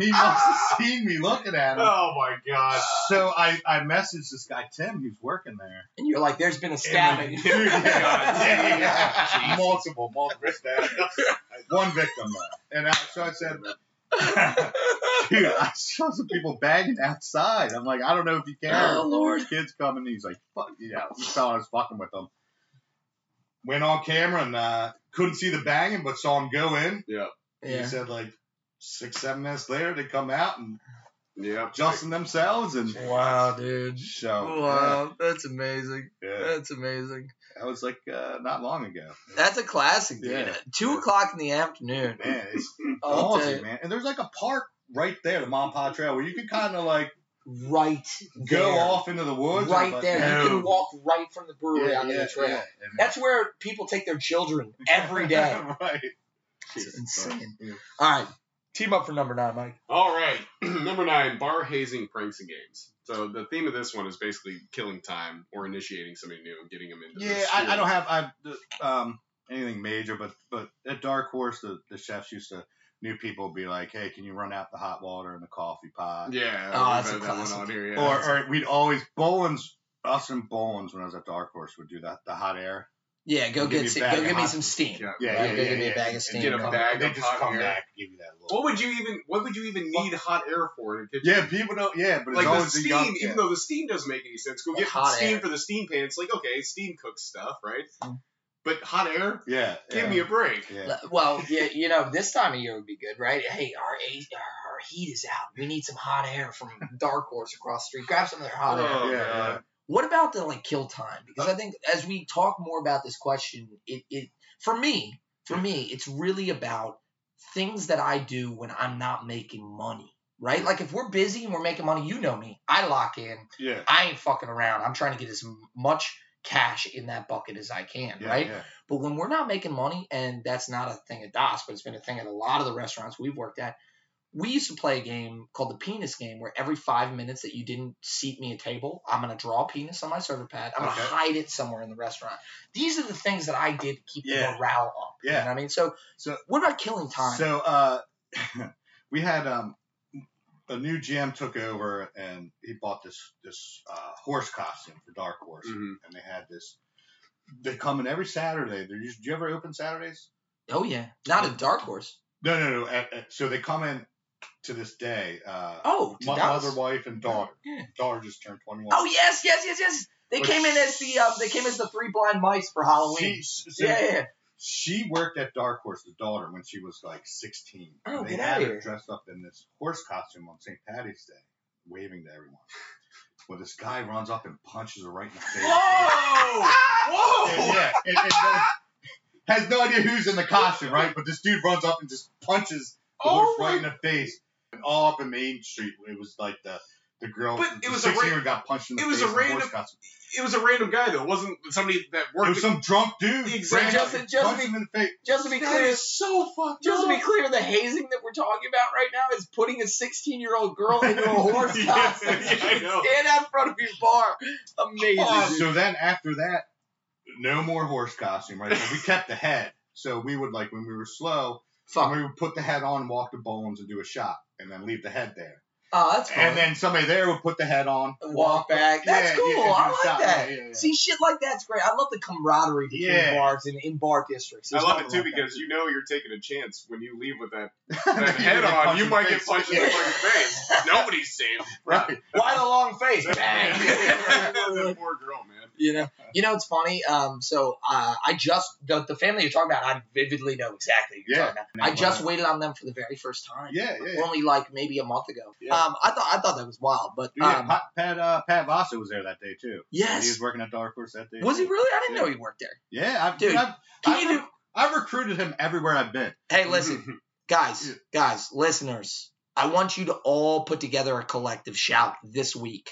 he must have seen me looking at him. Oh my god. So I, I messaged this guy Tim, who's working there. and you're like, there's been a stabbing. like, Dude, yeah, yeah, yeah. Jesus. multiple, multiple stabbings. One victim though. And I, so I said, dude, I saw some people banging outside. I'm like, I don't know if you care. Oh, Lord. Kids coming. He's like, fuck, yeah. This fella was fucking with them. Went on camera and uh, couldn't see the banging, but saw him go in. He yeah. He said like six, seven minutes later, they come out and Yep. adjusting themselves and Wow, dude. so Wow, that's amazing. yeah, yeah. That's amazing. that was like uh, not long ago. That's a classic, dude. Yeah. Two o'clock in the afternoon. Man, it's I'll tell ballsy, you. man. And there's like a park right there, the Ma and Pa's Trail, where you can kind of like Right go there. off into the woods. Right but there. no. You can walk right from the brewery Yeah, onto yeah, the trail. yeah. And- That's where people take their children every day. right. It's insane. Yeah. All right. Team up for number nine, Mike. All right. Number nine, bar hazing pranks and games. So the theme of this one is basically killing time or initiating somebody new and getting them into. Yeah, the I, I don't have I um anything major, but but at Dark Horse, the, the chefs used to new people would be like, hey, can you run out the hot water and the coffee pot? Yeah. Oh, that's a had that classic. on here. Yeah. Or or we'd always Bowens us and Bowens when I was at Dark Horse would do that the hot air. Yeah, go Give get me some, go of give me some steam. Yeah. Yeah, Right, yeah, go yeah, give me a bag of steam. get a come- bag they of just hot come air. back and give you that look. What would you even? What would you even need hot air for in a kitchen? Yeah, people don't. Yeah, but it's Like the steam, the young. even yeah. though the steam doesn't make any sense. Go get hot steam air. for the steam pan. It's like okay, steam cooks stuff, right? Mm. But hot air, yeah, give yeah, me a break. Yeah. Well, yeah, you know, this time of year would be good, right? Hey, our our our heat is out. We need some hot air from Dark Horse across the street. Grab some of their hot air. Oh, yeah, yeah. What about the like kill time? Because uh, I think as we talk more about this question, it, it for me, for me, it's really about things that I do when I'm not making money. Right? Like if we're busy and we're making money, you know me. I lock in. Yeah. I ain't fucking around. I'm trying to get as much cash in that bucket as I can, Yeah, right? yeah. But when we're not making money, and that's not a thing at DOS, but it's been a thing at a lot of the restaurants we've worked at, we used to play a game called the penis game where every five minutes that you didn't seat me a table, I'm going to draw a penis on my server pad. I'm going to hide it somewhere in the restaurant. These are the things that I did to keep Yeah. the morale up. You Yeah. know what I mean? So, So- what about killing time? So uh, we had um, a new GM took over and he bought this this uh, horse costume for Dark Horse, Mhm. and they had this. They come in every Saturday. They're usually, do you ever open Saturdays? oh, yeah. Not a dark horse. No, no, no. At, at, so they come in to this day. Uh, Oh, to mother, wife, and daughter. Yeah. Daughter just turned twenty one. Oh, yes, yes, yes, yes. They But came in as the um, they came as the three blind mice for Halloween. She, so yeah, yeah. She worked at Dark Horse, the daughter, when she was like 16. Oh, And they get had outta her here. dressed up in this horse costume on St. Patty's Day, waving to everyone. Well, this guy runs up and punches her right in the face. Whoa! Whoa! And, yeah, and, and then has no idea who's in the costume, right? But this dude runs up and just punches the Oh horse my- right in the face. And all up in Main Street, it was like the the girl, But the it was a 16 ra- got punched in the it was face a in horse random- costume. It was a random guy though. It wasn't somebody that worked. It was some drunk dude. Exactly. ran Just- and just be- him in the face. Just to be That clear, is so fucked Just to be clear, the hazing that we're talking about right now is putting a 16 year old girl into a horse Yeah, costume. yeah, I know. Stand out in front of your bar. Amazing. Uh, so then after that, no more horse costume, right? So we kept the head. So we would like when we were slow, Fuck. we would put the head on and walk to Bowens and do a shot, and then leave the head there. Oh, that's fun. and then somebody there would put the head on. and walk back. That's Yeah, cool. yeah, I like something. that. Yeah, yeah, yeah. See, shit like that's great. I love the camaraderie between Yeah. bars and in bar districts. I love it too like that. because you know you're taking a chance when you leave with that, That that head on. You might get punched in the fucking face. Nobody's safe. Right. Why the long face? Bang. that poor girl, man. You know, you know, it's funny. Um, so uh, I just the, the family you're talking about. I vividly know exactly. Yeah. talking about. I just waited on them for the very first time. Yeah, yeah. yeah. Only like maybe a month ago. Yeah. Um, I thought I thought that was wild, but Yeah, um, Pat Pat, uh, Pat Vasa was there that day too. Yes. he was working at Dark Horse that day. was he really? I didn't Yeah. know he worked there. Yeah, I've, Dude, I've, Can I've, you do? I've recruited him everywhere I've been. Hey, listen, guys, guys, listeners, I want you to all put together a collective shout this week.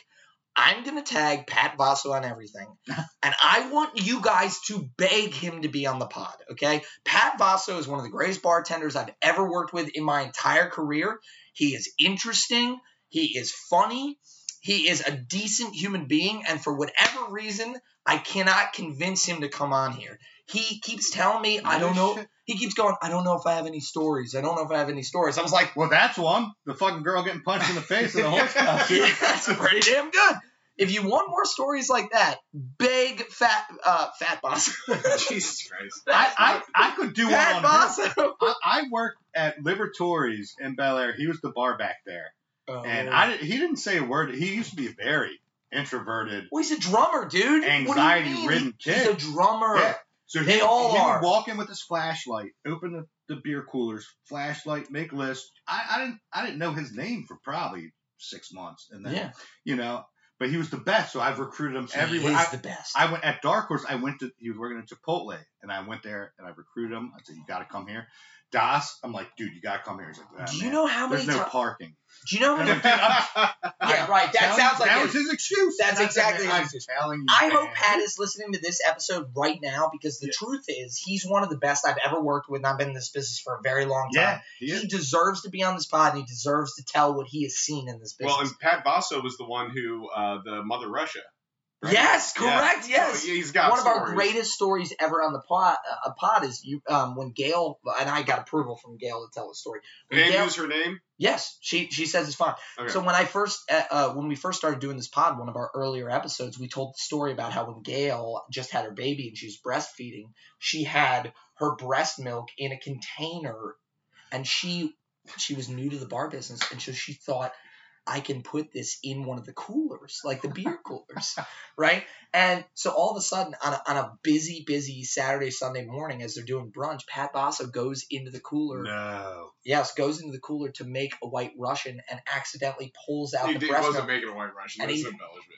I'm going to tag Pat Vasso on everything, and I want you guys to beg him to be on the pod, okay? Pat Vasso is one of the greatest bartenders I've ever worked with in my entire career. He is interesting, he is funny, he is a decent human being, and for whatever reason, I cannot convince him to come on here. He keeps telling me, I don't know. He keeps going, I don't know if I have any stories. I don't know if I have any stories. I was like, Well, that's one. The fucking girl getting punched in the face in the horse costume. yeah, that's pretty damn good. If you want more stories like that, big fat uh fat boss. Jesus Christ. I, I, I could do Pat one on boss. him. I, I worked at Liberatore's in Bel Air. He was the bar back there, and I he didn't say a word. He used to be very introverted, well, he's a drummer, dude. What do you mean? anxiety-ridden kid. He's a drummer. Yeah. So They he, all he are. would walk in with his flashlight, open the, the beer coolers, flashlight, make list. I, I didn't I didn't know his name for probably six months, and then Yeah, you know, but he was the best. So I've recruited him he everywhere. is I, the best. I went at Dark Horse. I went to he was working at Chipotle, and I went there and I recruited him. I said, "You got to come here." Das, I'm like, "Dude, you got to come here." He's like, "Ah, do you man, know how many There's no parking. Do you know how many? like, "Dude, I'm yeah, right. That sounds like that was his excuse. That's And exactly his excuse. telling you, I hope. Pat is listening to this episode right now because the Yeah. truth is he's one of the best I've ever worked with, and I've been in this business for a very long time. Yeah, he. He deserves to be on this pod, and he deserves to tell what he has seen in this business. Well, and Pat Vaso was the one who, uh, the Mother Russia. Right? Yes, Yeah. correct. Yes. So he's got One of our greatest stories ever on the pod, uh, pod is you um, when Gail and I got approval from Gail to tell the story. When And Gail- use her name. yes, she she says it's fine. Okay. So when I first uh, uh, when we first started doing this pod, one of our earlier episodes, we told the story about how when Gail just had her baby and she was breastfeeding, she had her breast milk in a container, and she she was new to the bar business, and so she thought. I can put this in one of the coolers, like the beer coolers, right? And so all of a sudden, on a, on a busy, busy Saturday, Sunday morning, as they're doing brunch, Pat Basso goes into the cooler no. yes, goes into the cooler to make a white Russian and accidentally pulls out he the did, breast wasn't milk. making a white Russian. And he-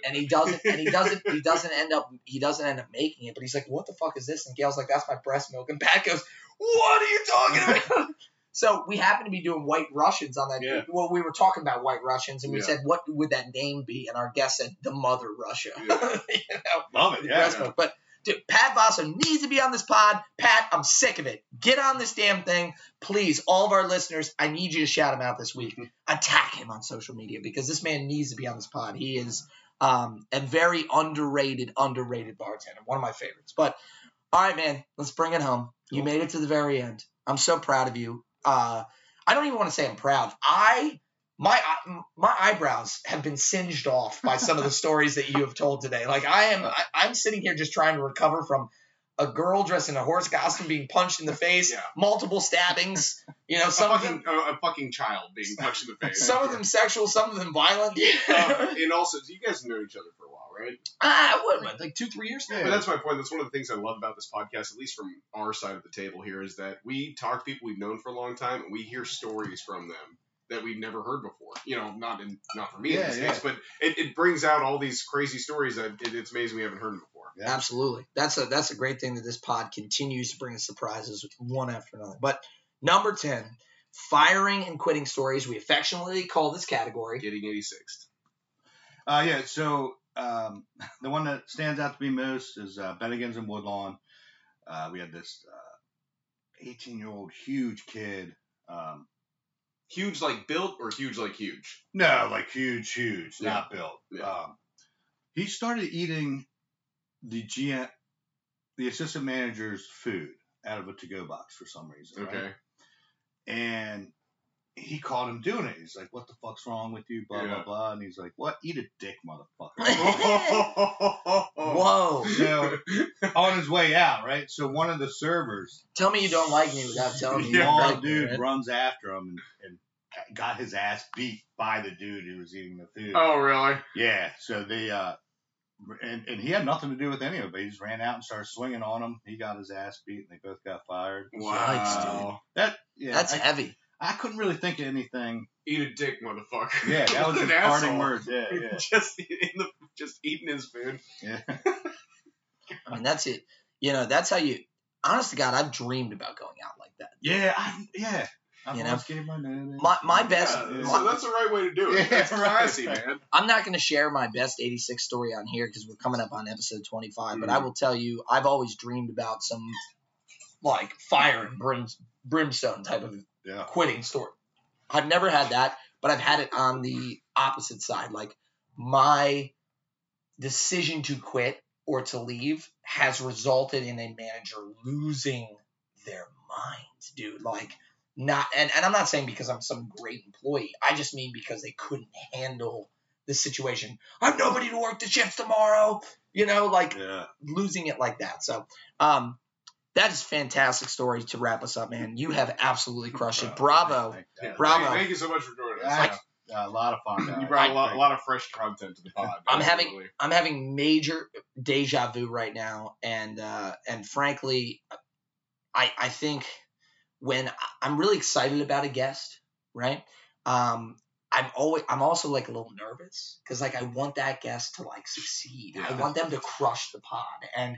And he doesn't, and he doesn't, he doesn't end up, he doesn't end up making it. But he's like, "What the fuck is this?" And Gail's like, "That's my breast milk." And Pat goes, "What are you talking about?" so we happen to be doing white Russians on that. Yeah. Well, we were talking about white Russians, and we Yeah. said, "What would that name be?" And our guest said, "The Mother Russia." Yeah. you know, Love it. Yeah. But dude, Pat Vasso needs to be on this pod. Pat, I'm sick of it. Get on this damn thing, please. All of our listeners, I need you to shout him out this week. Attack him on social media because this man needs to be on this pod. He is um, a very underrated, underrated bartender. One of my favorites. But all right, man, let's bring it home. You made it to the very end. I'm so proud of you. Uh, I don't even want to say I'm proud. I my my eyebrows have been singed off by some of the stories that you have told today. Like I am, I, I'm sitting here just trying to recover from a girl dressed in a horse costume being punched in the face, Yeah. multiple stabbings. You know, a some of them, a, a fucking child being punched in the face. some of them sexual, some of them violent. Um, and also, you guys have known each other for a while, right? ah, what, what, like two, three years? Yeah. But that's my point. That's one of the things I love about this podcast, at least from our side of the table here, is that we talk to people we've known for a long time, and we hear stories from them that we've never heard before. You know, not in not for me in Yeah, this yeah. case, but it, it brings out all these crazy stories that it, it's amazing we haven't heard them before. Yeah. Absolutely. That's a that's a great thing that this pod continues to bring surprises one after another. But number ten, firing and quitting stories. We affectionately call this category. Getting 86th. Uh, yeah, so um, the one that stands out to me most is uh, Bennigan's in Woodlawn. Uh, we had this 18 year old huge kid. Um, Huge like built or huge like huge? no, like huge, huge, Yeah. not built. Yeah. Um, he started eating the GM, the assistant manager's food out of a to go box for some reason. right? Okay. and he caught him doing it. He's like, "What the fuck's wrong with you?" Blah Yeah. blah blah. And he's like, "What? Eat a dick, motherfucker." Whoa. so on his way out, right? So one of the servers, Tell me you don't like me without telling me Yeah. don't small like dude, right? runs after him and, and got his ass beat by the dude who was eating the food. oh, really? Yeah, so they uh, and and he had nothing to do with any of it. He just ran out and started swinging on him. He got his ass beat, and they both got fired. Wow. That yeah, That's I, heavy. I couldn't really think of anything. Eat a dick, motherfucker. Yeah, that was What his an parting asshole. words. Yeah, yeah, just in the, just eating his food. yeah. I mean, that's it. You know, that's how you. Honest to God, I've dreamed about going out like that. Yeah, I, yeah. I You know? almost gave my name. My- my best- Yeah, Yeah. so that's the right way to do it. Yeah, that's right. classy, man. I'm not going to share my best 86 story on here because we're coming up on episode 25, but Mhm. I will tell you, I've always dreamed about some like fire and brim, brimstone type of Yeah. quitting story. I've never had that, but I've had it on the opposite side. Like my decision to quit or to leave has resulted in a manager losing their mind, dude. Like not and, and I'm not saying because I'm some great employee. I just mean because they couldn't handle the situation. I have nobody to work the shifts tomorrow. You know, like Yeah. losing it like that. So, um, that is fantastic story to wrap us up, man. You have absolutely crushed it. Bravo. Thank- thank you. Bravo. Thank, thank you so much for joining us. Yeah, yeah, a lot of fun. You brought a lot, a lot of fresh content to the pod. I'm having- I'm having major deja vu right now, and uh, and frankly, I I think when I'm really excited about a guest, right? Um, I'm always I'm also like a little nervous because like I want that guest to like succeed. I want them to crush the pod and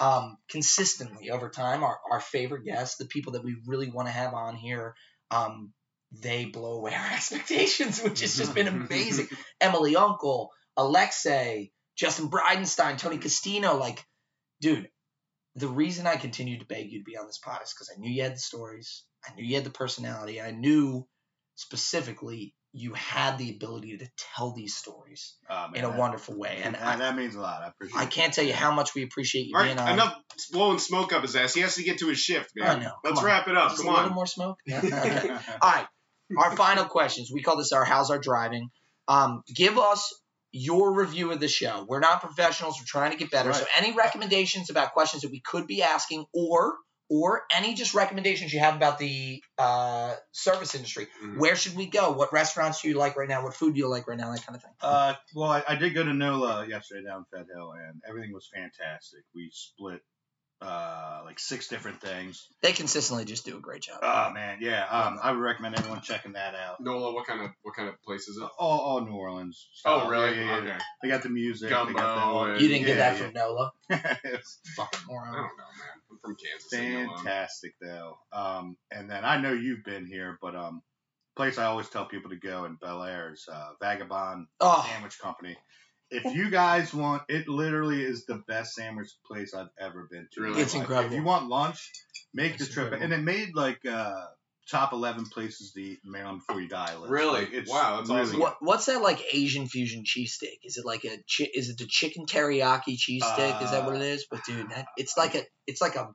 um, consistently over time. Our our favorite guests, the people that we really want to have on here, um, they blow away our expectations, which has just been amazing. Emily Uncle, Alexei, Justin Bridenstine, Tony Castino. Like, dude, the reason I continued to beg you to be on this pod is because I knew you had the stories. I knew you had the personality. I knew specifically you had the ability to tell these stories Oh, man, in a that- wonderful way. And that, I, that means a lot. I appreciate. I can't tell you how much we appreciate you All right, being on. enough blowing smoke up his ass. He has to get to his shift, man. I know. Let's on. wrap it up. Just Come a little more smoke. Yeah. Okay. All right. Our final questions. We call this our how's our driving. Um, give us your review of the show. We're not professionals. We're trying to get better. So any recommendations about questions that we could be asking, or or any just recommendations you have about the uh, service industry. Mhm. Where should we go? What restaurants do you like right now? What food do you like right now? That kind of thing. Uh, well, I, I did go to NOLA yesterday down in Fed Hill, and everything was fantastic. We split uh, like six different things. They consistently just do a great job. Oh man, yeah. Um, I would recommend everyone checking that out. Nola, what kind of what kind of place is it? All, all New Orleans. Oh, really? Yeah, yeah, yeah. Okay. They got the music. Gumbo they got and- that. you didn't get yeah, that from NOLA. yeah. It's Fucking I moron. don't know, man. I'm from Kansas. Leave me alone. fantastic though. Um, and then I know you've been here, but um, place I always tell people to go in Bel Air is uh, Vagabond Oh, Sandwich Company. If you guys want, it literally is the best sandwich place I've ever been to. Really? It's life. incredible. If you want lunch, make It's the trip. incredible. And it made like uh, top eleven places to eat in Maryland before you die list. Really? Like, it's Wow, that's really awesome. What what's that like Asian fusion cheesesteak? Is it like a chi- is it the chicken teriyaki cheesesteak? is that what it is? But dude, that, it's like a it's like a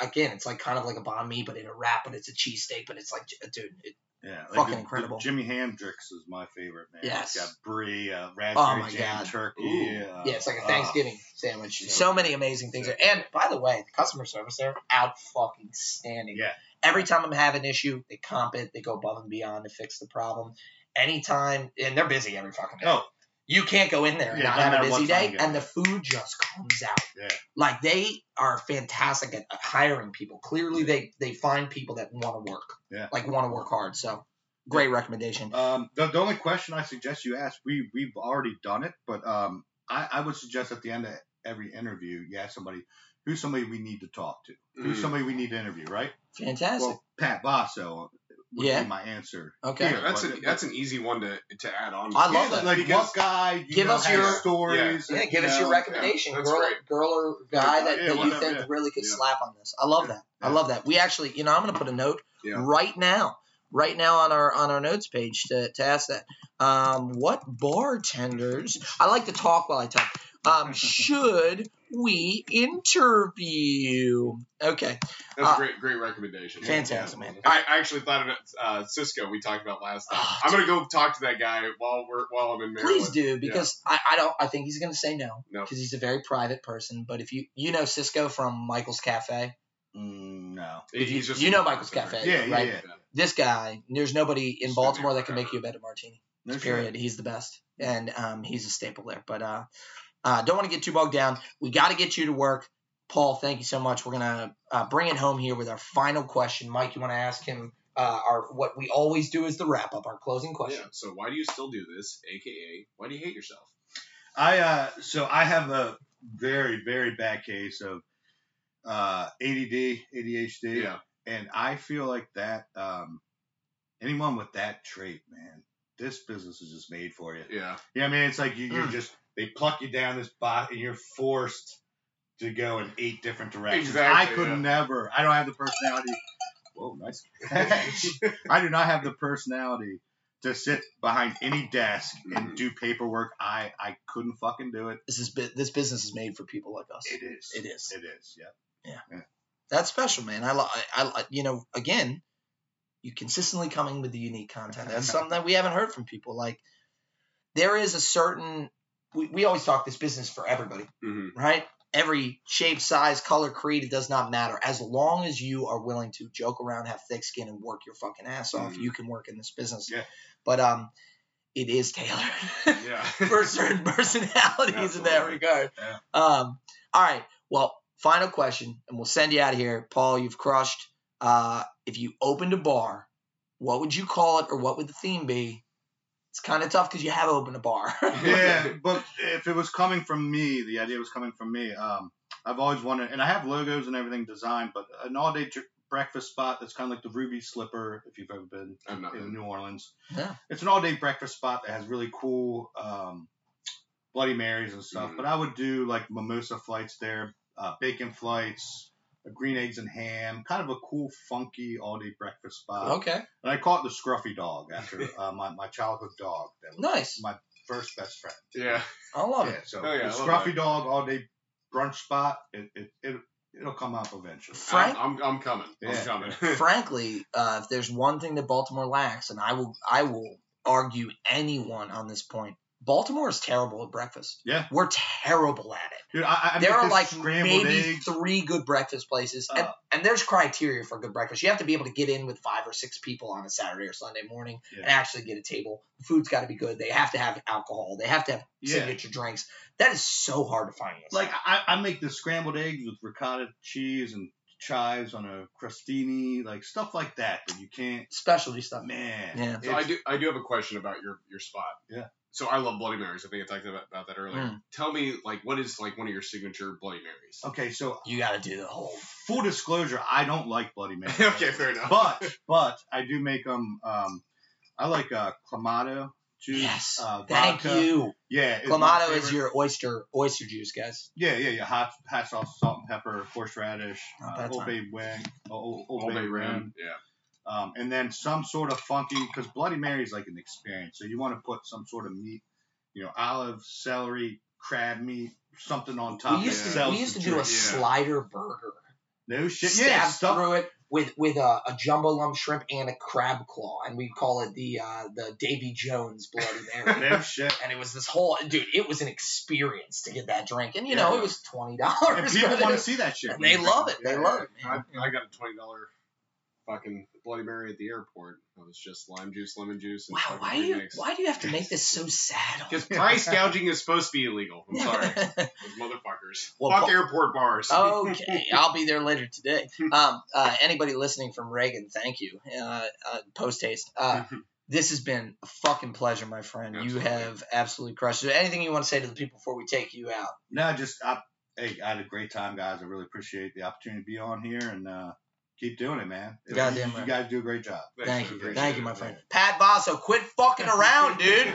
again, it's like kind of like a banh mi, but in a wrap, but it's a cheesesteak, but it's like dude, it, Yeah, like Fucking the- the incredible. Jimi Hendrix is my favorite man. Yes. It's got brie, uh, Oh raspberry my jam God. turkey. Ooh. uh, yeah, it's like a uh, Thanksgiving sandwich. so So many amazing things there. And by the way, the customer service there out fucking standing. Yeah. Every time I'm having an issue, they comp it, they go above and beyond to fix the problem. Anytime, and they're busy every fucking day. Oh. You can't go in there and Yeah, not have a busy day, and the food just comes out. Yeah. Like they are fantastic at hiring people. Clearly, they they find people that want to work. Yeah. Like want to work hard. So, great recommendation. Um, the, the only question I suggest you ask, we we've already done it, but um, I, I would suggest at the end of every interview, you ask somebody who's somebody we need to talk to, who's Mm. somebody we need to interview, right? Fantastic. Well, Pat Basso would Yeah. be my answer. Okay. here, That's but- a that's an easy one to to add on. I to. love that. Like Because- what guy? You Give know, us your- stories. yeah, and, give you us your recommendation, that's girl, great. girl or guy that, Yeah, that you whatever, think yeah. really could Yeah. slap on this. I love that. I love that. We actually, you know, I'm going to put a note Yeah. right now, right now on our on our notes page to, to ask that. Um, what bartenders? I like to talk while I talk. Um, should we interview? Okay, That's Uh, a great, great recommendation. fantastic, Yeah. man. I I actually thought of it, uh, Cisco. We talked about last time. Ah, I'm gonna go talk to that guy while we're while I'm in Maryland. please do because I, I don't. I think he's going to say no No. because he's a very private person. But if you you know Cisco from Michael's Cafe, Mm, no. He- He's just you know Michael's Cafe, Yeah, yeah, right? yeah. this guy, there's nobody in Just Baltimore that can make you a better martini. No shit. period. He's the best, and um, he's a staple there. But uh, uh, don't want to get too bogged down. We got to get you to work, Paul. Thank you so much. We're gonna uh, bring it home here with our final question. Mike, you want to ask him uh, our what we always do is the wrap up, our closing question. Yeah. So why do you still do this? AKA, why do you hate yourself? I uh so I have a very very bad case of uh ADD ADHD Yeah. and I feel like that um anyone with that trait man this business is just made for you. Yeah. Yeah, I mean it's like you, you're Mm. just they pluck you down this bot and you're forced to go in eight different directions. Exactly, I could yeah. never. I don't have the personality. Whoa, nice. I do not have the personality to sit behind any desk and do paperwork. I I couldn't fucking do it. This is bu- this business is made for people like us. It is. It is. It is. Yeah. Yeah. That's special, man. I, li- I, I, you know, again, you consistently coming with the unique content. That's something that we haven't heard from people. Like, there is a certain. We, we always talk this business for everybody, hmm right? Every shape, size, color, creed, it does not matter. As long as you are willing to joke around, have thick skin, and work your fucking ass off, Mhm. you can work in this business. Yeah. But um, it is tailored Yeah. for certain personalities in that Absolutely. regard. Yeah. Um, all right. Well, final question, and we'll send you out of here. Paul, you've crushed. Uh, if you opened a bar, what would you call it, or what would the theme be? It's kind of tough because you have opened a bar. yeah, but if it was coming from me, the idea was coming from me. Um, I've always wanted, and I have logos and everything designed, but an all-day dr- breakfast spot that's kind of like the Ruby Slipper, if you've ever been I'm in New Orleans. Yeah. It's an all-day breakfast spot that has really cool um, Bloody Marys and stuff. Mhm. But I would do like mimosa flights there, uh, bacon flights, green eggs and ham, kind of a cool, funky all-day breakfast spot. okay. And I call it the Scruffy Dog after uh, my, my childhood dog. That was Nice. my first best friend. Yeah. I love Yeah, it. so Oh, yeah, the Scruffy that. Dog all day brunch spot. It it, it it'll come up eventually. Frank, I'm, I'm, I'm coming. I'm coming. frankly, uh, if there's one thing that Baltimore lacks, and I will, I will argue anyone on this point. Baltimore is terrible at breakfast. Yeah. We're terrible at it. Dude, I, I there are like maybe eggs. three good breakfast places, and, Uh. and there's criteria for good breakfast. You have to be able to get in with five or six people on a Saturday or Sunday morning Yeah. and actually get a table. The food's got to be good. They have to have alcohol. They have to have Yeah. signature drinks. That is so hard to find. Like I, I make the scrambled eggs with ricotta cheese and chives on a crostini, like stuff like that. That you can't. specialty stuff. Man. Yeah. So I do I do have a question about your your spot. Yeah. So I love Bloody Marys. I think I talked about, about that earlier. Mm. Tell me like what is like one of your signature Bloody Marys? Okay, so You got to do the whole. full disclosure, I don't like Bloody Marys. okay, fair enough. but but I do make them. Um, I like uh, clamato juice. Yes. Uh, Thank you. Yeah. Clamato is your oyster oyster juice, guys. Yeah, yeah, yeah. Hot, hot sauce, salt and pepper, horseradish, Not uh, bad Old time. Bay wing, Old, Old, Old Bay Bay rim, Rim. Yeah. Um, and then some sort of funky because Bloody Mary is like an experience. So you want to put some sort of meat, you know, olive, celery, crab meat, something on top. We used that to sells we used to do a. Yeah. slider burger. no shit. Stab Yeah, stuff. through it with with a, a jumbo lump shrimp and a crab claw, and we call it the uh, the Davy Jones Bloody Mary. No shit. and it was this whole dude. It was an experience to get that drink, and you know it was twenty And dollars. people want to see that shit. And they love it. They Yeah. love it, I. I got a twenty dollar fucking Bloody Mary at the airport. It was just lime juice, lemon juice, and Wow, why do you why do you have to make this so sad? Because price gouging is supposed to be illegal. I'm sorry, those motherfuckers. Well, Fuck Paul- airport bars. okay, I'll be there later today. Um, uh, anybody listening from Reagan, thank you. Uh, uh, Post haste. Uh, this has been a fucking pleasure, my friend. You have absolutely crushed it. Anything you want to say to the people before we take you out? No, just I, hey, I had a great time, guys. I really appreciate the opportunity to be on here and uh, keep doing it, man. You- Goddamn you, right. guys do a great job. Thanks, Thank you, thank you, it. my friend. Pat Vaso, quit fucking around, dude.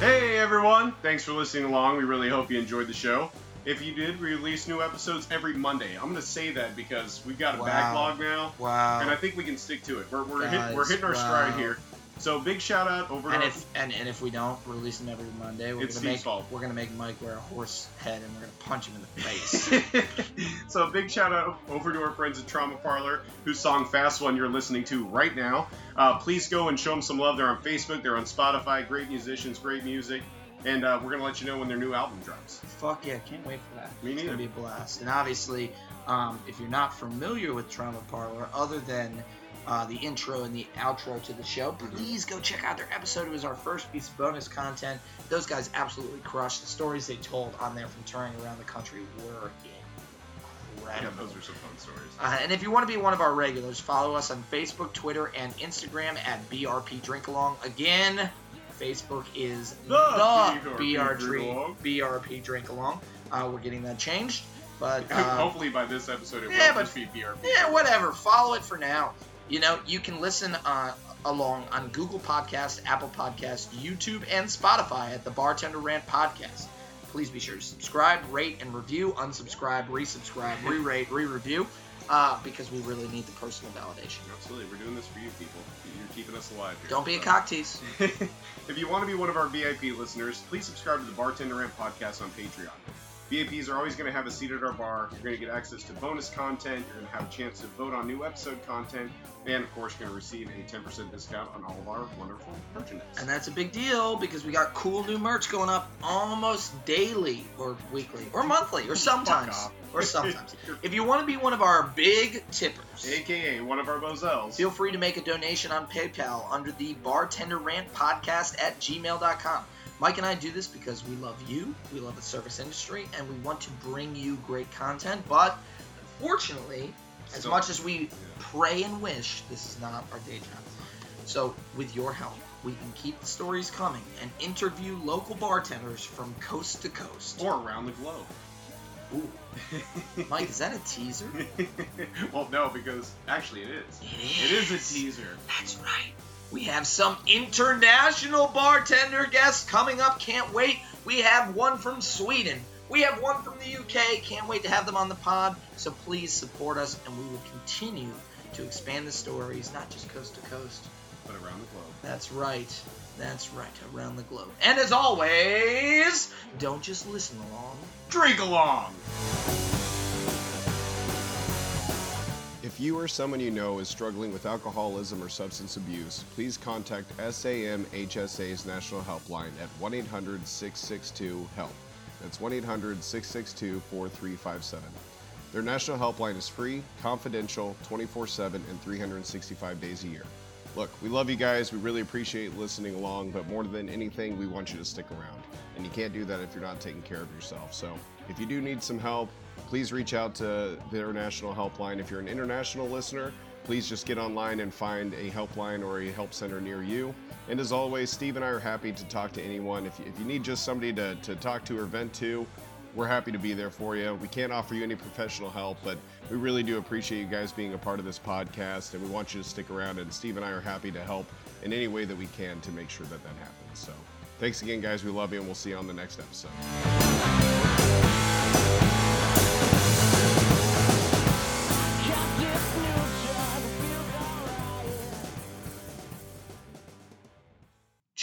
Hey everyone, thanks for listening along. We really hope you enjoyed the show. if you did we release new episodes every Monday. I'm gonna say that because we've got a Wow. backlog now, Wow. and I think we can stick to it. We're we're, hit, we're hitting our stride here. So big shout out over to And if and, and if we don't release them every Monday, we're It's gonna Steve's make fault. we're gonna make Mike wear a horse head and we're gonna punch him in the face. so a big shout out over to our friends at Trauma Parlor, whose song "Fast One" you're listening to right now. Uh, please go and show them some love. They're on Facebook, they're on Spotify. Great musicians, great music, and uh, we're gonna let you know when their new album drops. Fuck yeah, can't wait for that. Me it's neither. gonna be a blast. And obviously, um, if you're not familiar with Trauma Parlor, other than uh, the intro and the outro to the show, please go check out their episode. It was our first piece of bonus content. Those guys absolutely crushed. The stories they told on there from touring around the country were Yeah, incredible. those are some fun stories. Uh, and if you want to be one of our regulars, follow us on Facebook, Twitter, and Instagram at BRP Drink Along. Again, Facebook is The the, BRP BRP, Drink Along. BRP Drink Along. Uh, we're getting that changed, but uh, Hopefully by this episode it yeah, will but- just be BRP. yeah, whatever. Follow it for now. You know, you can listen uh, along on Google Podcast, Apple Podcast, YouTube, and Spotify at the Bartender Rant Podcast. Please be sure to subscribe, rate, and review. Unsubscribe, resubscribe, re-rate, re-review, uh, because we really need the personal validation. Absolutely, we're doing this for you people. You're keeping us alive here. Don't be a cock tease. if you want to be one of our VIP listeners, please subscribe to the Bartender Rant podcast on Patreon. VIPs are always going to have a seat at our bar. You're going to get access to bonus content. You're going to have a chance to vote on new episode content. And, of course, you're going to receive a 10% discount on all of our wonderful merchandise. And that's a big deal because we got cool new merch going up almost daily or weekly or monthly or sometimes. Or sometimes. if you want to be one of our big tippers, AKA one of our Bozels. Feel free to make a donation on PayPal under the bartender rant podcast at gmail.com. Mike and I do this because we love you, we love the service industry, and we want to bring you great content. But unfortunately, as much as we pray and wish, this is not our day job. So, with your help, we can keep the stories coming and interview local bartenders from coast to coast. Or around the globe. Ooh, Mike, is that a teaser? well, no, because actually it is. It It is a teaser. That's right. We have some international bartender guests coming up. Can't wait. We have one from Sweden. We have one from the UK. Can't wait to have them on the pod. So please support us, and we will continue to expand the stories, not just coast to coast. But around the globe. That's right. That's right. Around the globe. And as always, don't just listen along. Drink along! If you or someone you know is struggling with alcoholism or substance abuse, please contact SAMHSA's National Helpline at 1 800 662 HELP. That's 1 800 662 4357. Their national helpline is free, confidential, 24 7, and 365 days a year. Look, we love you guys. We really appreciate listening along, but more than anything, we want you to stick around. And you can't do that if you're not taking care of yourself. So if you do need some help, please reach out to the International helpline. If you're an international listener, please just get online and find a helpline or a help center near you. And as always, Steve and I are happy to talk to anyone. If you, if you need just somebody to, to talk to or vent to, we're happy to be there for you. We can't offer you any professional help, but we really do appreciate you guys being a part of this podcast, and we want you to stick around. And Steve and I are happy to help in any way that we can to make sure that that happens. So, thanks again, guys. We love you, and we'll see you on the next episode.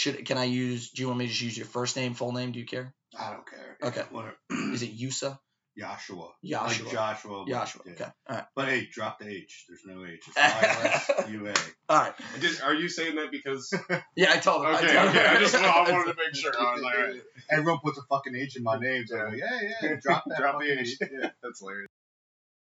Should can I use? Do you want me to just use your first name, full name? Do you care? I don't care. Okay. Whatever. Is it Yusa? Joshua. Joshua. Like Joshua. Joshua. yeah. Okay. All right. But hey, drop the H. There's no H. It's I-S-U-A. All right. are you saying that because? Yeah, I told him. I Okay, told okay. I him. just I wanted to make sure. I was like, all right. Everyone puts a fucking H in my name, so I'm like, yeah, yeah, drop that Drop the fucking H. Yeah. That's hilarious.